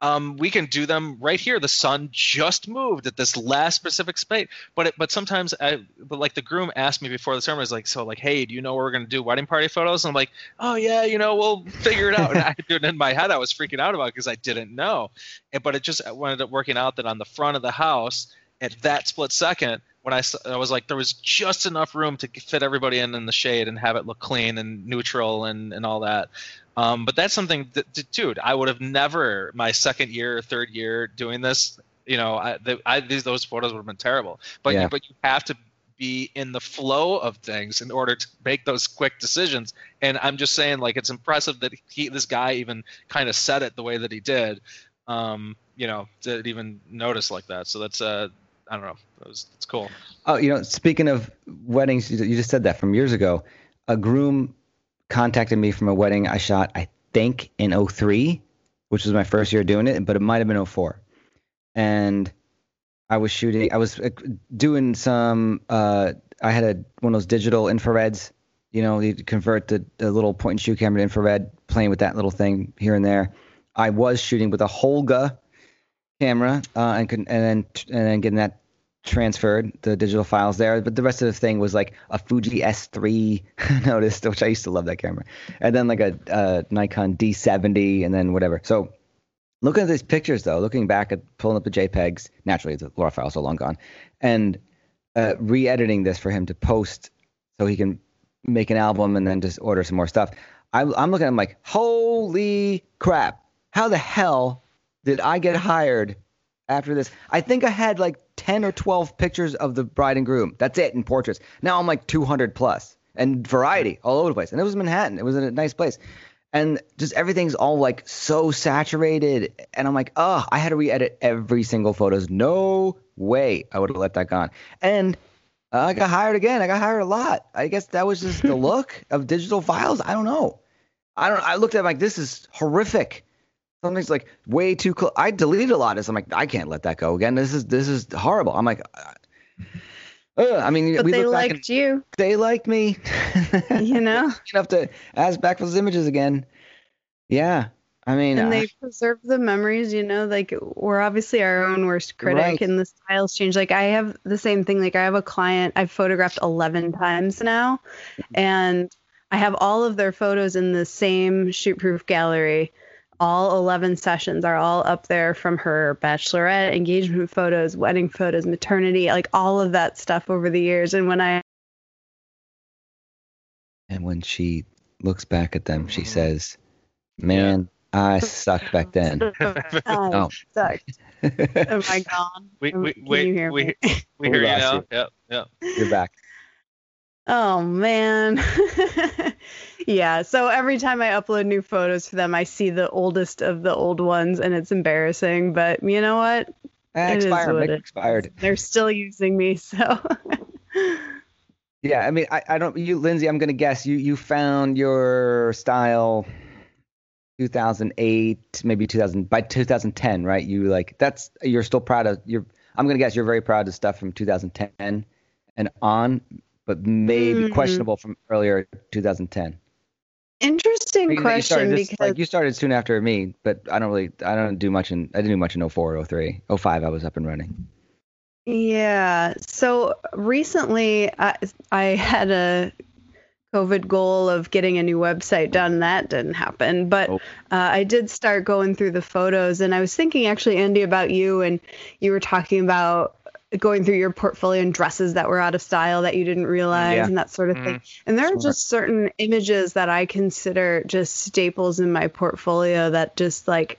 Um, we can do them right here. The sun just moved at this last specific spot, but it, but sometimes I, but like the groom asked me before the ceremony, was like, so like, hey, do you know where we're gonna do wedding party photos? And I'm like, oh yeah, you know, we'll figure it out. And I, dude, in my head, I was freaking out about because I didn't know. And, but it just ended up working out that on the front of the house, at that split second, when I, I was like, there was just enough room to fit everybody in in the shade and have it look clean and neutral and and all that. Um, but that's something that- dude, I would have never my second year or third year doing this. You know, I, the, I these those photos would have been terrible. But Yeah. you, but you have to be in the flow of things in order to make those quick decisions. And I'm just saying, like, it's impressive that he, this guy, even kind of said it the way that he did. Um, you know, to even notice like that. So that's uh, I don't know, it was, it's cool. Oh, you know, speaking of weddings, you just said that from years ago. A groom contacted me from a wedding I shot, I think, in 03, which was my first year doing it, but it might have been 04. And I was shooting, I was uh, doing some, uh, I had a, one of those digital infrareds, you know, you convert the, the little point and shoot camera to infrared, playing with that little thing here and there. I was shooting with a Holga camera uh, and, could, and then and then getting that transferred the digital files there, but the rest of the thing was like a Fuji S3 I noticed, which I used to love that camera, and then like a, a Nikon D70, and then whatever. So looking at these pictures though, looking back at pulling up the JPEGs, naturally the LAR files are long gone, and uh, re-editing this for him to post so he can make an album and then just order some more stuff. I, I'm looking at him like, holy crap! How the hell did I get hired after this? I think I had like 10 or 12 pictures of the bride and groom. That's it in portraits. Now I'm like 200 plus and variety all over the place. And it was Manhattan. It was in a nice place. And just everything's all like so saturated. And I'm like, oh, I had to re-edit every single photos. No way I would have let that gone. And uh, I got hired again. I got hired a lot. I guess that was just the look of digital files. I don't know. I don't. I looked at it like this is horrific. Something's like way too close. I deleted a lot of this. I'm like, I can't let that go again. This is this is horrible. I'm like, uh. I mean, But we they look back and liked you, they liked me. you know, enough to ask back for those images again. Yeah, I mean, and uh, they preserve the memories. You know, like we're obviously our own worst critic, Right. and the styles change. Like I have the same thing. Like I have a client I've photographed 11 times now, Mm-hmm. and I have all of their photos in the same ShootProof gallery all 11 sessions are all up there from her bachelorette, engagement photos, wedding photos, maternity, like all of that stuff over the years. And when I And when she looks back at them, she Mhm. says, "Man, I sucked back then." I Oh. sucked. Am I gone? We Am- we can we you hear we, me? we We hear you now. you. Yep, yep. You're back. Oh man. yeah, so every time I upload new photos for them, I see the oldest of the old ones and it's embarrassing, but you know what? Ah, is expired. what expired. They're still using me, so Yeah, I mean, I, I don't. You, Lindsay, I'm gonna guess you you found your style 2008, maybe 2000 by 2010, right? You like that's you're still proud of. You're. I'm gonna guess you're very proud of stuff from 2010 and on, but maybe Mhm. questionable from earlier 2010. interesting you started question this- because like you started soon after me, but I don't really. I don't do much in. I didn't do much in 04, 03, 05. I was up and running. Yeah. So recently, I, I had a COVID goal of getting a new website done. That didn't happen. But Oh. uh, I did start going through the photos. And I was thinking, actually, Andy, about you. And you were talking about going through your portfolio and dresses that were out of style that you didn't realize Yeah. and that sort of Mhm. thing. And there are just certain images that I consider just staples in my portfolio that just like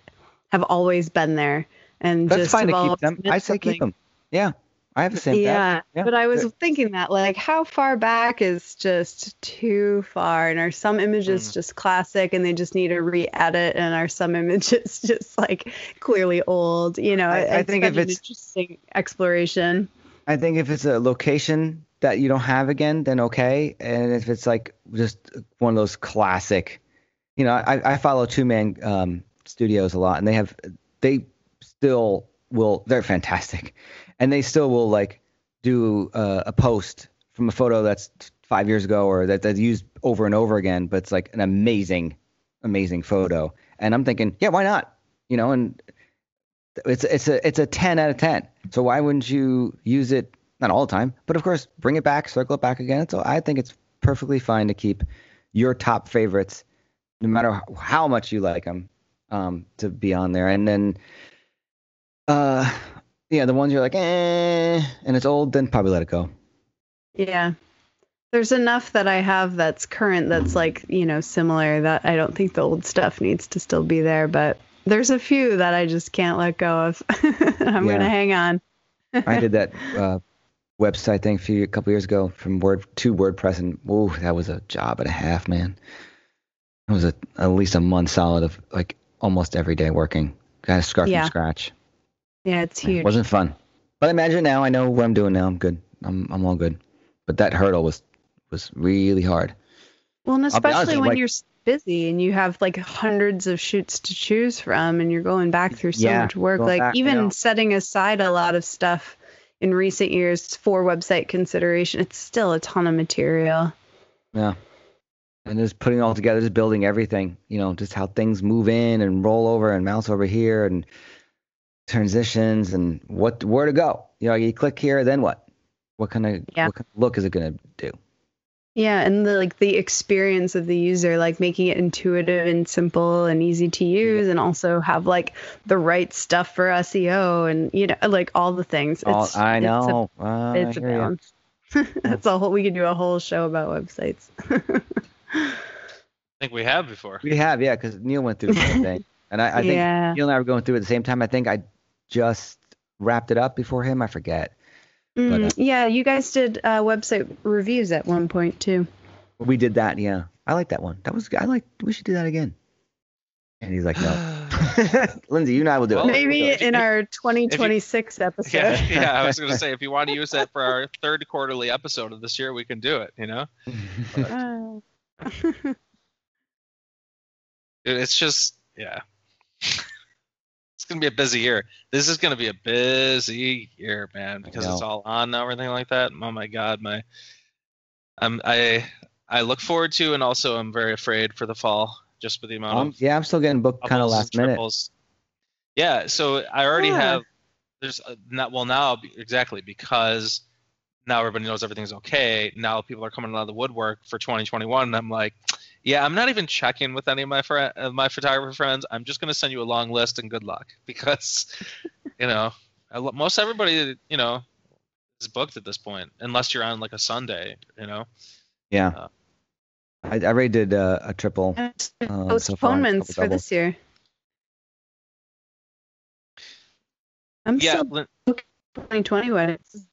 have always been there. And That's just fine to keep them. I say keep them. Yeah, I have the same. Yeah, Yeah, but I was good. thinking that like how far back is just too far, and are some images Mm. just classic and they just need a re-edit, and are some images just like clearly old? You know, I- I think if an it's- interesting exploration. I think if it's a location that you don't have again, then okay. And if it's like just one of those classic, you know, I, I follow Two Mann um, studios a lot, and they have they still will they're fantastic, and they still will like do uh, a post from a photo that's five years ago or that that's used over and over again, but it's like an amazing, amazing photo. And I'm thinking, yeah, why not? You know, and it's it's a it's a 10 out of 10 so why wouldn't you use it not all the time but of course bring it back circle it back again so i think it's perfectly fine to keep your top favorites no matter how much you like them um, to be on there and then uh yeah the ones you're like eh and it's old then probably let it go Yeah. There's enough that I have that's current that's like, you know, similar that I don't think the old stuff needs to still be there, but there's a few that I just can't let go of. I'm Yeah. going to hang on. i did that uh, website thing a few a couple years ago from word to wordpress and ooh that was a job and a half man it was a, at least a month solid of like almost every day working gotta start Yeah. from scratch Yeah, it's huge. It wasn't fun. But imagine now I know what I'm doing now. I'm good. I'm I'm all good. But that hurdle was was really hard. Well, and I'll honest especially when like- you're busy and you have like hundreds of shoots to choose from and you're going back through so Yeah, much work. Like back, even yeah. setting aside a lot of stuff in recent years for website consideration, it's still a ton of material. Yeah. And just putting it all together, just building everything, you know, just how things move in and roll over and mouse over here and transitions and what where to go. You know, you click here, then what? What kind of Yeah. what kind of look is it gonna do? Yeah, and the like the experience of the user, like making it intuitive and simple and easy to use, and also have like the right stuff for SEO and you know like all the things. All, It's, I it's a- know. Uh, It's a, I balance. That's a whole. We could do a whole show about websites. I think we have before. We have, yeah, because Neal went through the same thing. And I, I think yeah. Neal and I were going through it at the same time. I think I just wrapped it up before him. I forget. Mm, uh, yeah, you guys did uh, website reviews at one point too. We did that. Yeah, I like that one. That was. I like. We should do that again. And he's like, no. Lindsay, you and I will do Well, it. Maybe if- in our 2026 episode. yeah, yeah. I was gonna say if you want to use that for our third quarterly episode of this year, we can do it. You know, Oh. It- it's just yeah. It's gonna be a busy year. This is gonna be a busy year, man, because it's all on now, everything like that. Oh my god, my I'm I I look forward to and also I'm very afraid for the fall, just with the amount Um, of yeah, I'm still getting booked kind of last minute. Yeah, so I already Yeah. have. There's uh, not well now exactly because now everybody knows everything's okay. Now people are coming out of the woodwork for 2021, and I'm like, Yeah, I'm not even checking with any of my friend, uh, my photographer friends. I'm just gonna send you a long list and good luck because, you know, I most everybody, you know, is booked at this point unless you're on like a Sunday, you know. Yeah. Uh, I, I already did uh, a triple. And Uh, so far, postponements couple for this year. I'm Yeah, still Lin- 2020 weddings.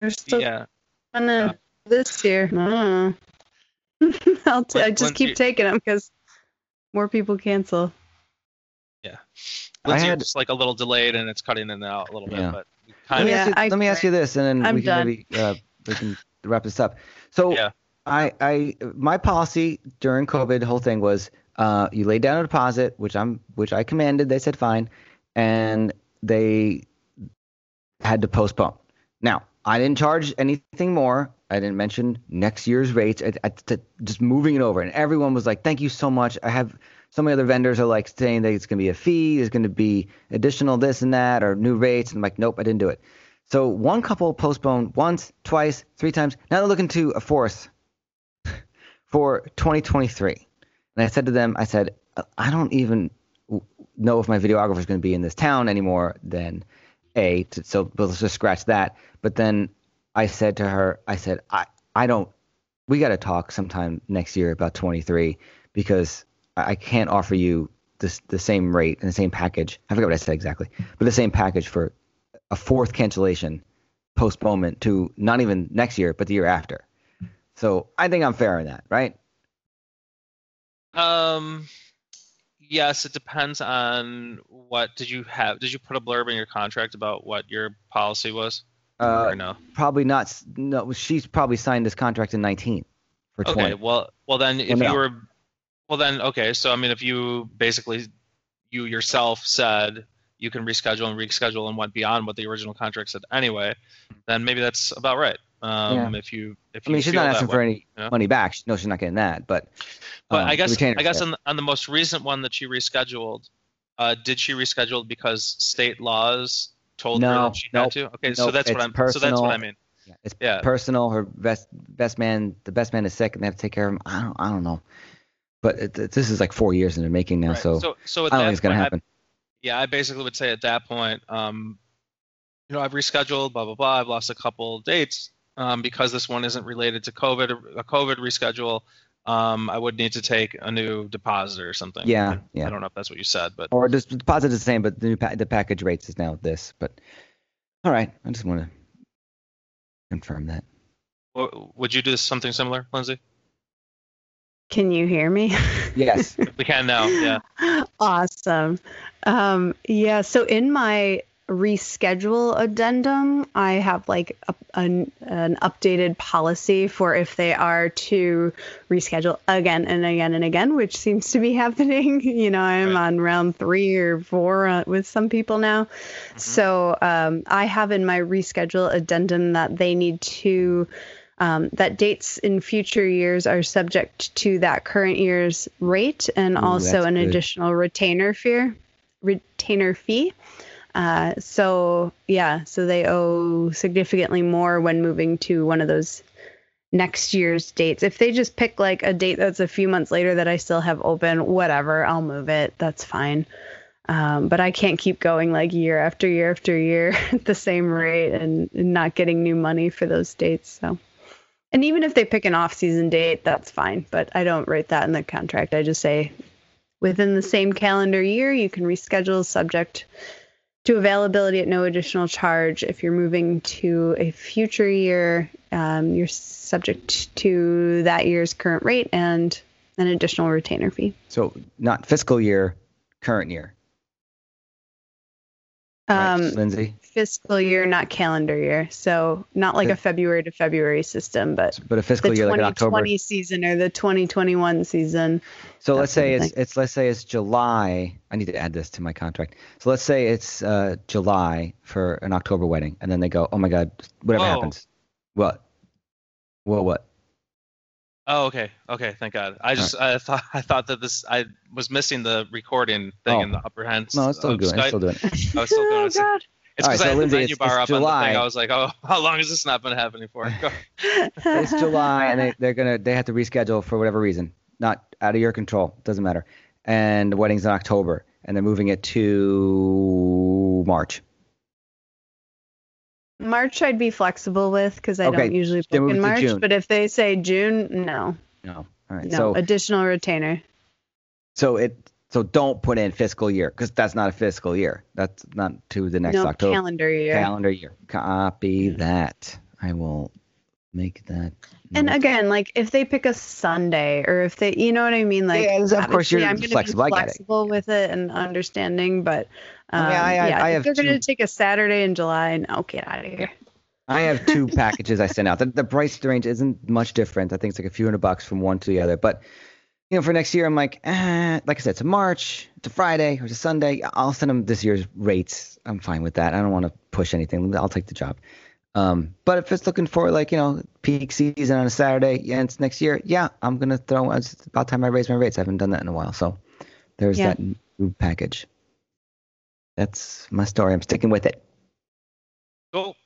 They're still yeah. on Yeah. uh, this year. I don't know. I'll t- I Lin- just Lindsay- keep taking them because more people cancel. I Lindsay, had- just like a little delayed and it's cutting in and out a little bit, Yeah. but we Let kind me, of ask, you, I let me ask you this, and then I'm we can done. maybe uh, we can wrap this up. So, Yeah. I, I, my policy during COVID, the whole thing was, uh, you laid down a deposit, which I'm, which I commanded. They said fine, and they had to postpone. Now, I didn't charge anything more. I didn't mention next year's rates. I, I, t- just moving it over, and everyone was like, "Thank you so much." I have so many other vendors are like saying that it's going to be a fee, there's going to be additional this and that, or new rates. And I'm like, nope, I didn't do it. So one couple postponed once, twice, three times. Now they're looking to a fourth for 2023. And I said to them, I said, I don't even know if my videographer is going to be in this town anymore. Then, a to, so let's just scratch that. But then I said to her, I said, I I don't. We got to talk sometime next year about 23 because I can't offer you this the same rate and the same package. I forget what I said exactly, but the same package for a fourth cancellation postponement to not even next year, but the year after. So I think I'm fair in that, right? Um, yes, it depends on what did you have. Did you put a blurb in your contract about what your policy was? Uh, or no? probably not. No, she's probably signed this contract in 19 for 20. Okay, well, well then if no. you were, well then okay. So I mean, if you basically you yourself said you can reschedule and reschedule and went beyond what the original contract said anyway, then maybe that's about right. Um, if you if I you mean, she's not asking way. for any yeah. money back. No, she's not getting that. But, But um, I guess I guess on the, on the most recent one that she rescheduled, uh, did she reschedule because state laws told her No, that she nope, had to? Okay, so that's what I'm. So that's what I personal. mean. Yeah, it's Yeah. personal. Her best best man, the best man is sick, and they have to take care of him. I don't, I don't know. But it, it- this is like four years in the making now, Right. so, so so I don't think it's gonna point, I- happen. yeah, I basically would say at that point, um, you know, I've rescheduled, blah blah blah. I've lost a couple dates um, because this one isn't related to COVID. A COVID reschedule, um, I would need to take a new deposit or something. Yeah, I, yeah. I don't know if that's what you said, but or just the deposit is the same, but the new pa- the package rates is now this. But all right, I just want to confirm that. w- would you do something similar, Lindsay? Can you hear me? Yes. We can now. Yeah. awesome. Um, yeah. So in my reschedule addendum, I have like a, an, an updated policy for if they are to reschedule again and again and again, which seems to be happening. You know, I'm Right. on round three or four uh, with some people now. So um, I have in my reschedule addendum that they need to. Um, that dates in future years are subject to that current year's rate and Ooh, also an good. additional retainer fee. Retainer fee. Uh, so yeah, so they owe significantly more when moving to one of those next year's dates. If they just pick like a date that's a few months later that I still have open, whatever, I'll move it. That's fine. Um, but I can't keep going like year after year after year at the same rate and, and not getting new money for those dates. So, and even if they pick an off-season date, that's fine. But I don't write that in the contract. I just say within the same calendar year, you can reschedule subject to availability at no additional charge. If you're moving to a future year, um, you're subject to that year's current rate and an additional retainer fee. So not fiscal year, current year. Right, Um, Lindsay. fiscal year, not calendar year. So not like a February to February system, but But a fiscal the year like in October. 2020 season or the 2021 season. So let's say it's it's let's say it's July. I need to add this to my contract. So let's say it's uh, July for an October wedding, and then they go, oh my God, whatever Whoa. happens, what? Well, what? Oh, okay. Okay. Thank God. I just I thought I thought that this I was missing the recording thing Oh. in the upper hand. No, it's still of good. It's Skype. still doing. I was still doing oh it. God. It's All right, because so I had Lindsay, the menu it's- bar it's up on the July. thing. I was like, oh, how long has this not been happening for? It's July, and they they're gonna they have to reschedule for whatever reason. not out of your control. Doesn't matter. And the wedding's in October, and they're moving it to March. March I'd be flexible with because I Okay, don't usually book in March. But if they say June, no, No. All right. no, So additional retainer. so it so don't put in fiscal year because that's not a fiscal year. That's not to the next no October calendar year. calendar year. Copy that. I will make that. And again, like if they pick a Sunday or if they, you know what I mean, like Yeah, of course you're I'm flexible. I be get it. flexible with it and understanding, but um, I mean, I- I- yeah, I have they're gonna take a Saturday in July, no, get out of here. I have two packages I sent out. The, the price range isn't much different. I think it's like a few hundred bucks from one to the other. But you know, for next year, I'm like, eh, like I said, it's a March, it's a Friday, or it's a Sunday. I'll send them this year's rates. I'm fine with that. I don't want to push anything. I'll take the job. Um, but if it's looking for like you know peak season on a Saturday and it's next year, yeah, I'm gonna throw. It's about time I raise my rates. I haven't done that in a while, so there's Yeah. that new package. That's my story. I'm sticking with it. Cool.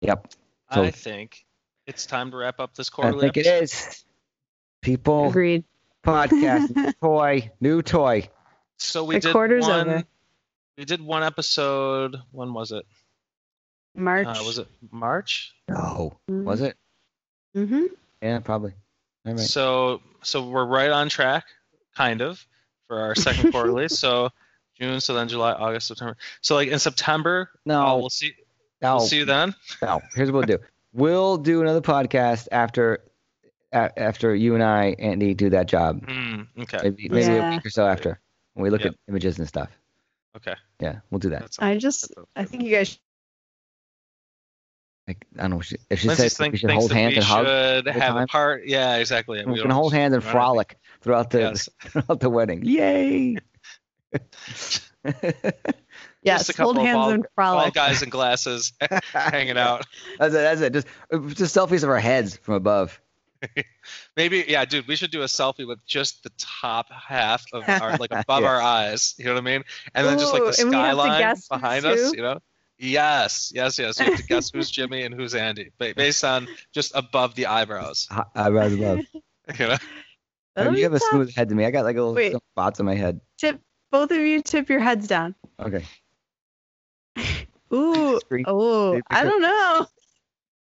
Yep. So- I think it's time to wrap up this I quarterly. think it episode. is. People Agreed. podcast toy, new toy. So we The did quarter's one. over. We did one episode. When was it? March. Uh, was it March? No, was it? Mm-hmm. Yeah, probably. All right. So so we're right on track, kind of, for our second quarterly. So June, so then July, August, September. So like in September, uh, No, we'll see. no, We'll see you then. no. Here's what we'll do. We'll do another podcast after a- after you and I, Andy, do that job. Hmm, okay. Maybe, maybe a week or so after when we look Yep. at images and stuff. Okay. Yeah, we'll do that. That's I just, I think you guys. Like, I don't know if she, if she Lindsay says think, we should hold hands and hug. should the have a part. Yeah, exactly. We're We gonna hold hands and frolic throughout the Yes. throughout the wedding. Yay! Yes, a couple hold of hands bald- and All frolic. guys in glasses hanging out. That's it. That's it. Just just selfies of our heads from above. Maybe, yeah, dude, we should do a selfie with just the top half of our, like above Yeah. our eyes. You know what I mean? And then just like the and we have to skyline behind us. You know? Yes, yes, yes. You have to guess who's Jimmy and who's Andy, based on just above the eyebrows. I, I rather love. You know? That'll you be have a smooth head to me. I got like a little Wait. spots on my head. Tip, both of you tip your heads down. Okay. Ooh, Screen- They oh, I don't know.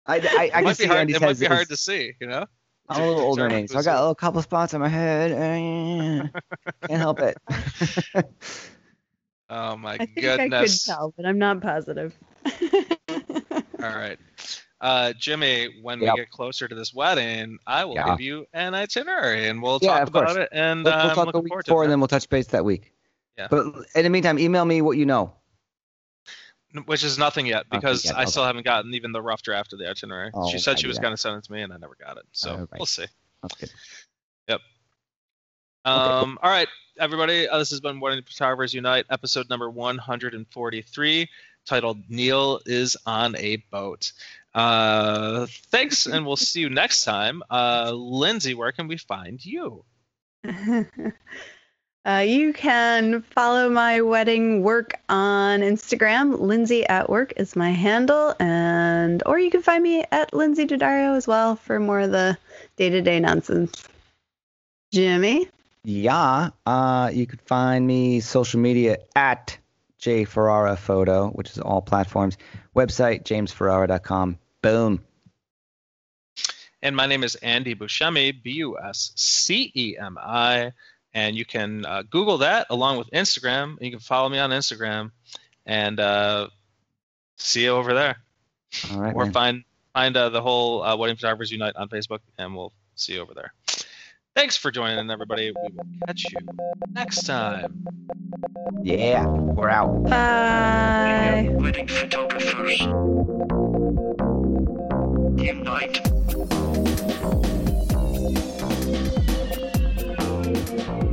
I, I, I can It might see be hard. Andy's It might be hard to see. You know? I'm a little older than so I got a little couple spots on my head. Can't help it. Oh my I think I could tell, but I'm not positive. All right. Uh, Jimmy, when Yep. we get closer to this wedding, I will Yeah. give you an itinerary and we'll Yeah, talk about course. it. And We'll, we'll I'm talk a looking week before, it. and then we'll touch base that week. Yeah. But in the meantime, email me what you know. Which is nothing yet Nothing because yet, I okay. still haven't gotten even the rough draft of the itinerary. Oh, she said she was yeah. going to send it to me and I never got it. So Alright. we'll see. That's good. Um, all right, everybody. Uh, this has been Wedding Photographers Unite, episode number 143, titled "Neal is on a boat." Uh, thanks, and we'll see you next time. Uh, Lindsay, where can we find you? uh, you can follow my wedding work on Instagram. Lindsay at work is my handle, and or you can find me at Lindsay Daddario as well for more of the day-to-day nonsense. Jimmy. Yeah. Uh, you could find me social media at J Ferrara Photo, which is all platforms. Website jamesferrara.com. Boom. And my name is Andy Buscemi, B U S C E M I. And you can uh, Google that along with Instagram. You can follow me on Instagram and uh, see you over there. All right. or man. find find uh, the whole uh, Wedding Photographers Unite on Facebook, and we'll see you over there. Thanks for joining, everybody. We will catch you next time. Yeah. We're out. Bye. Wedding photographers. Unite. Thank you.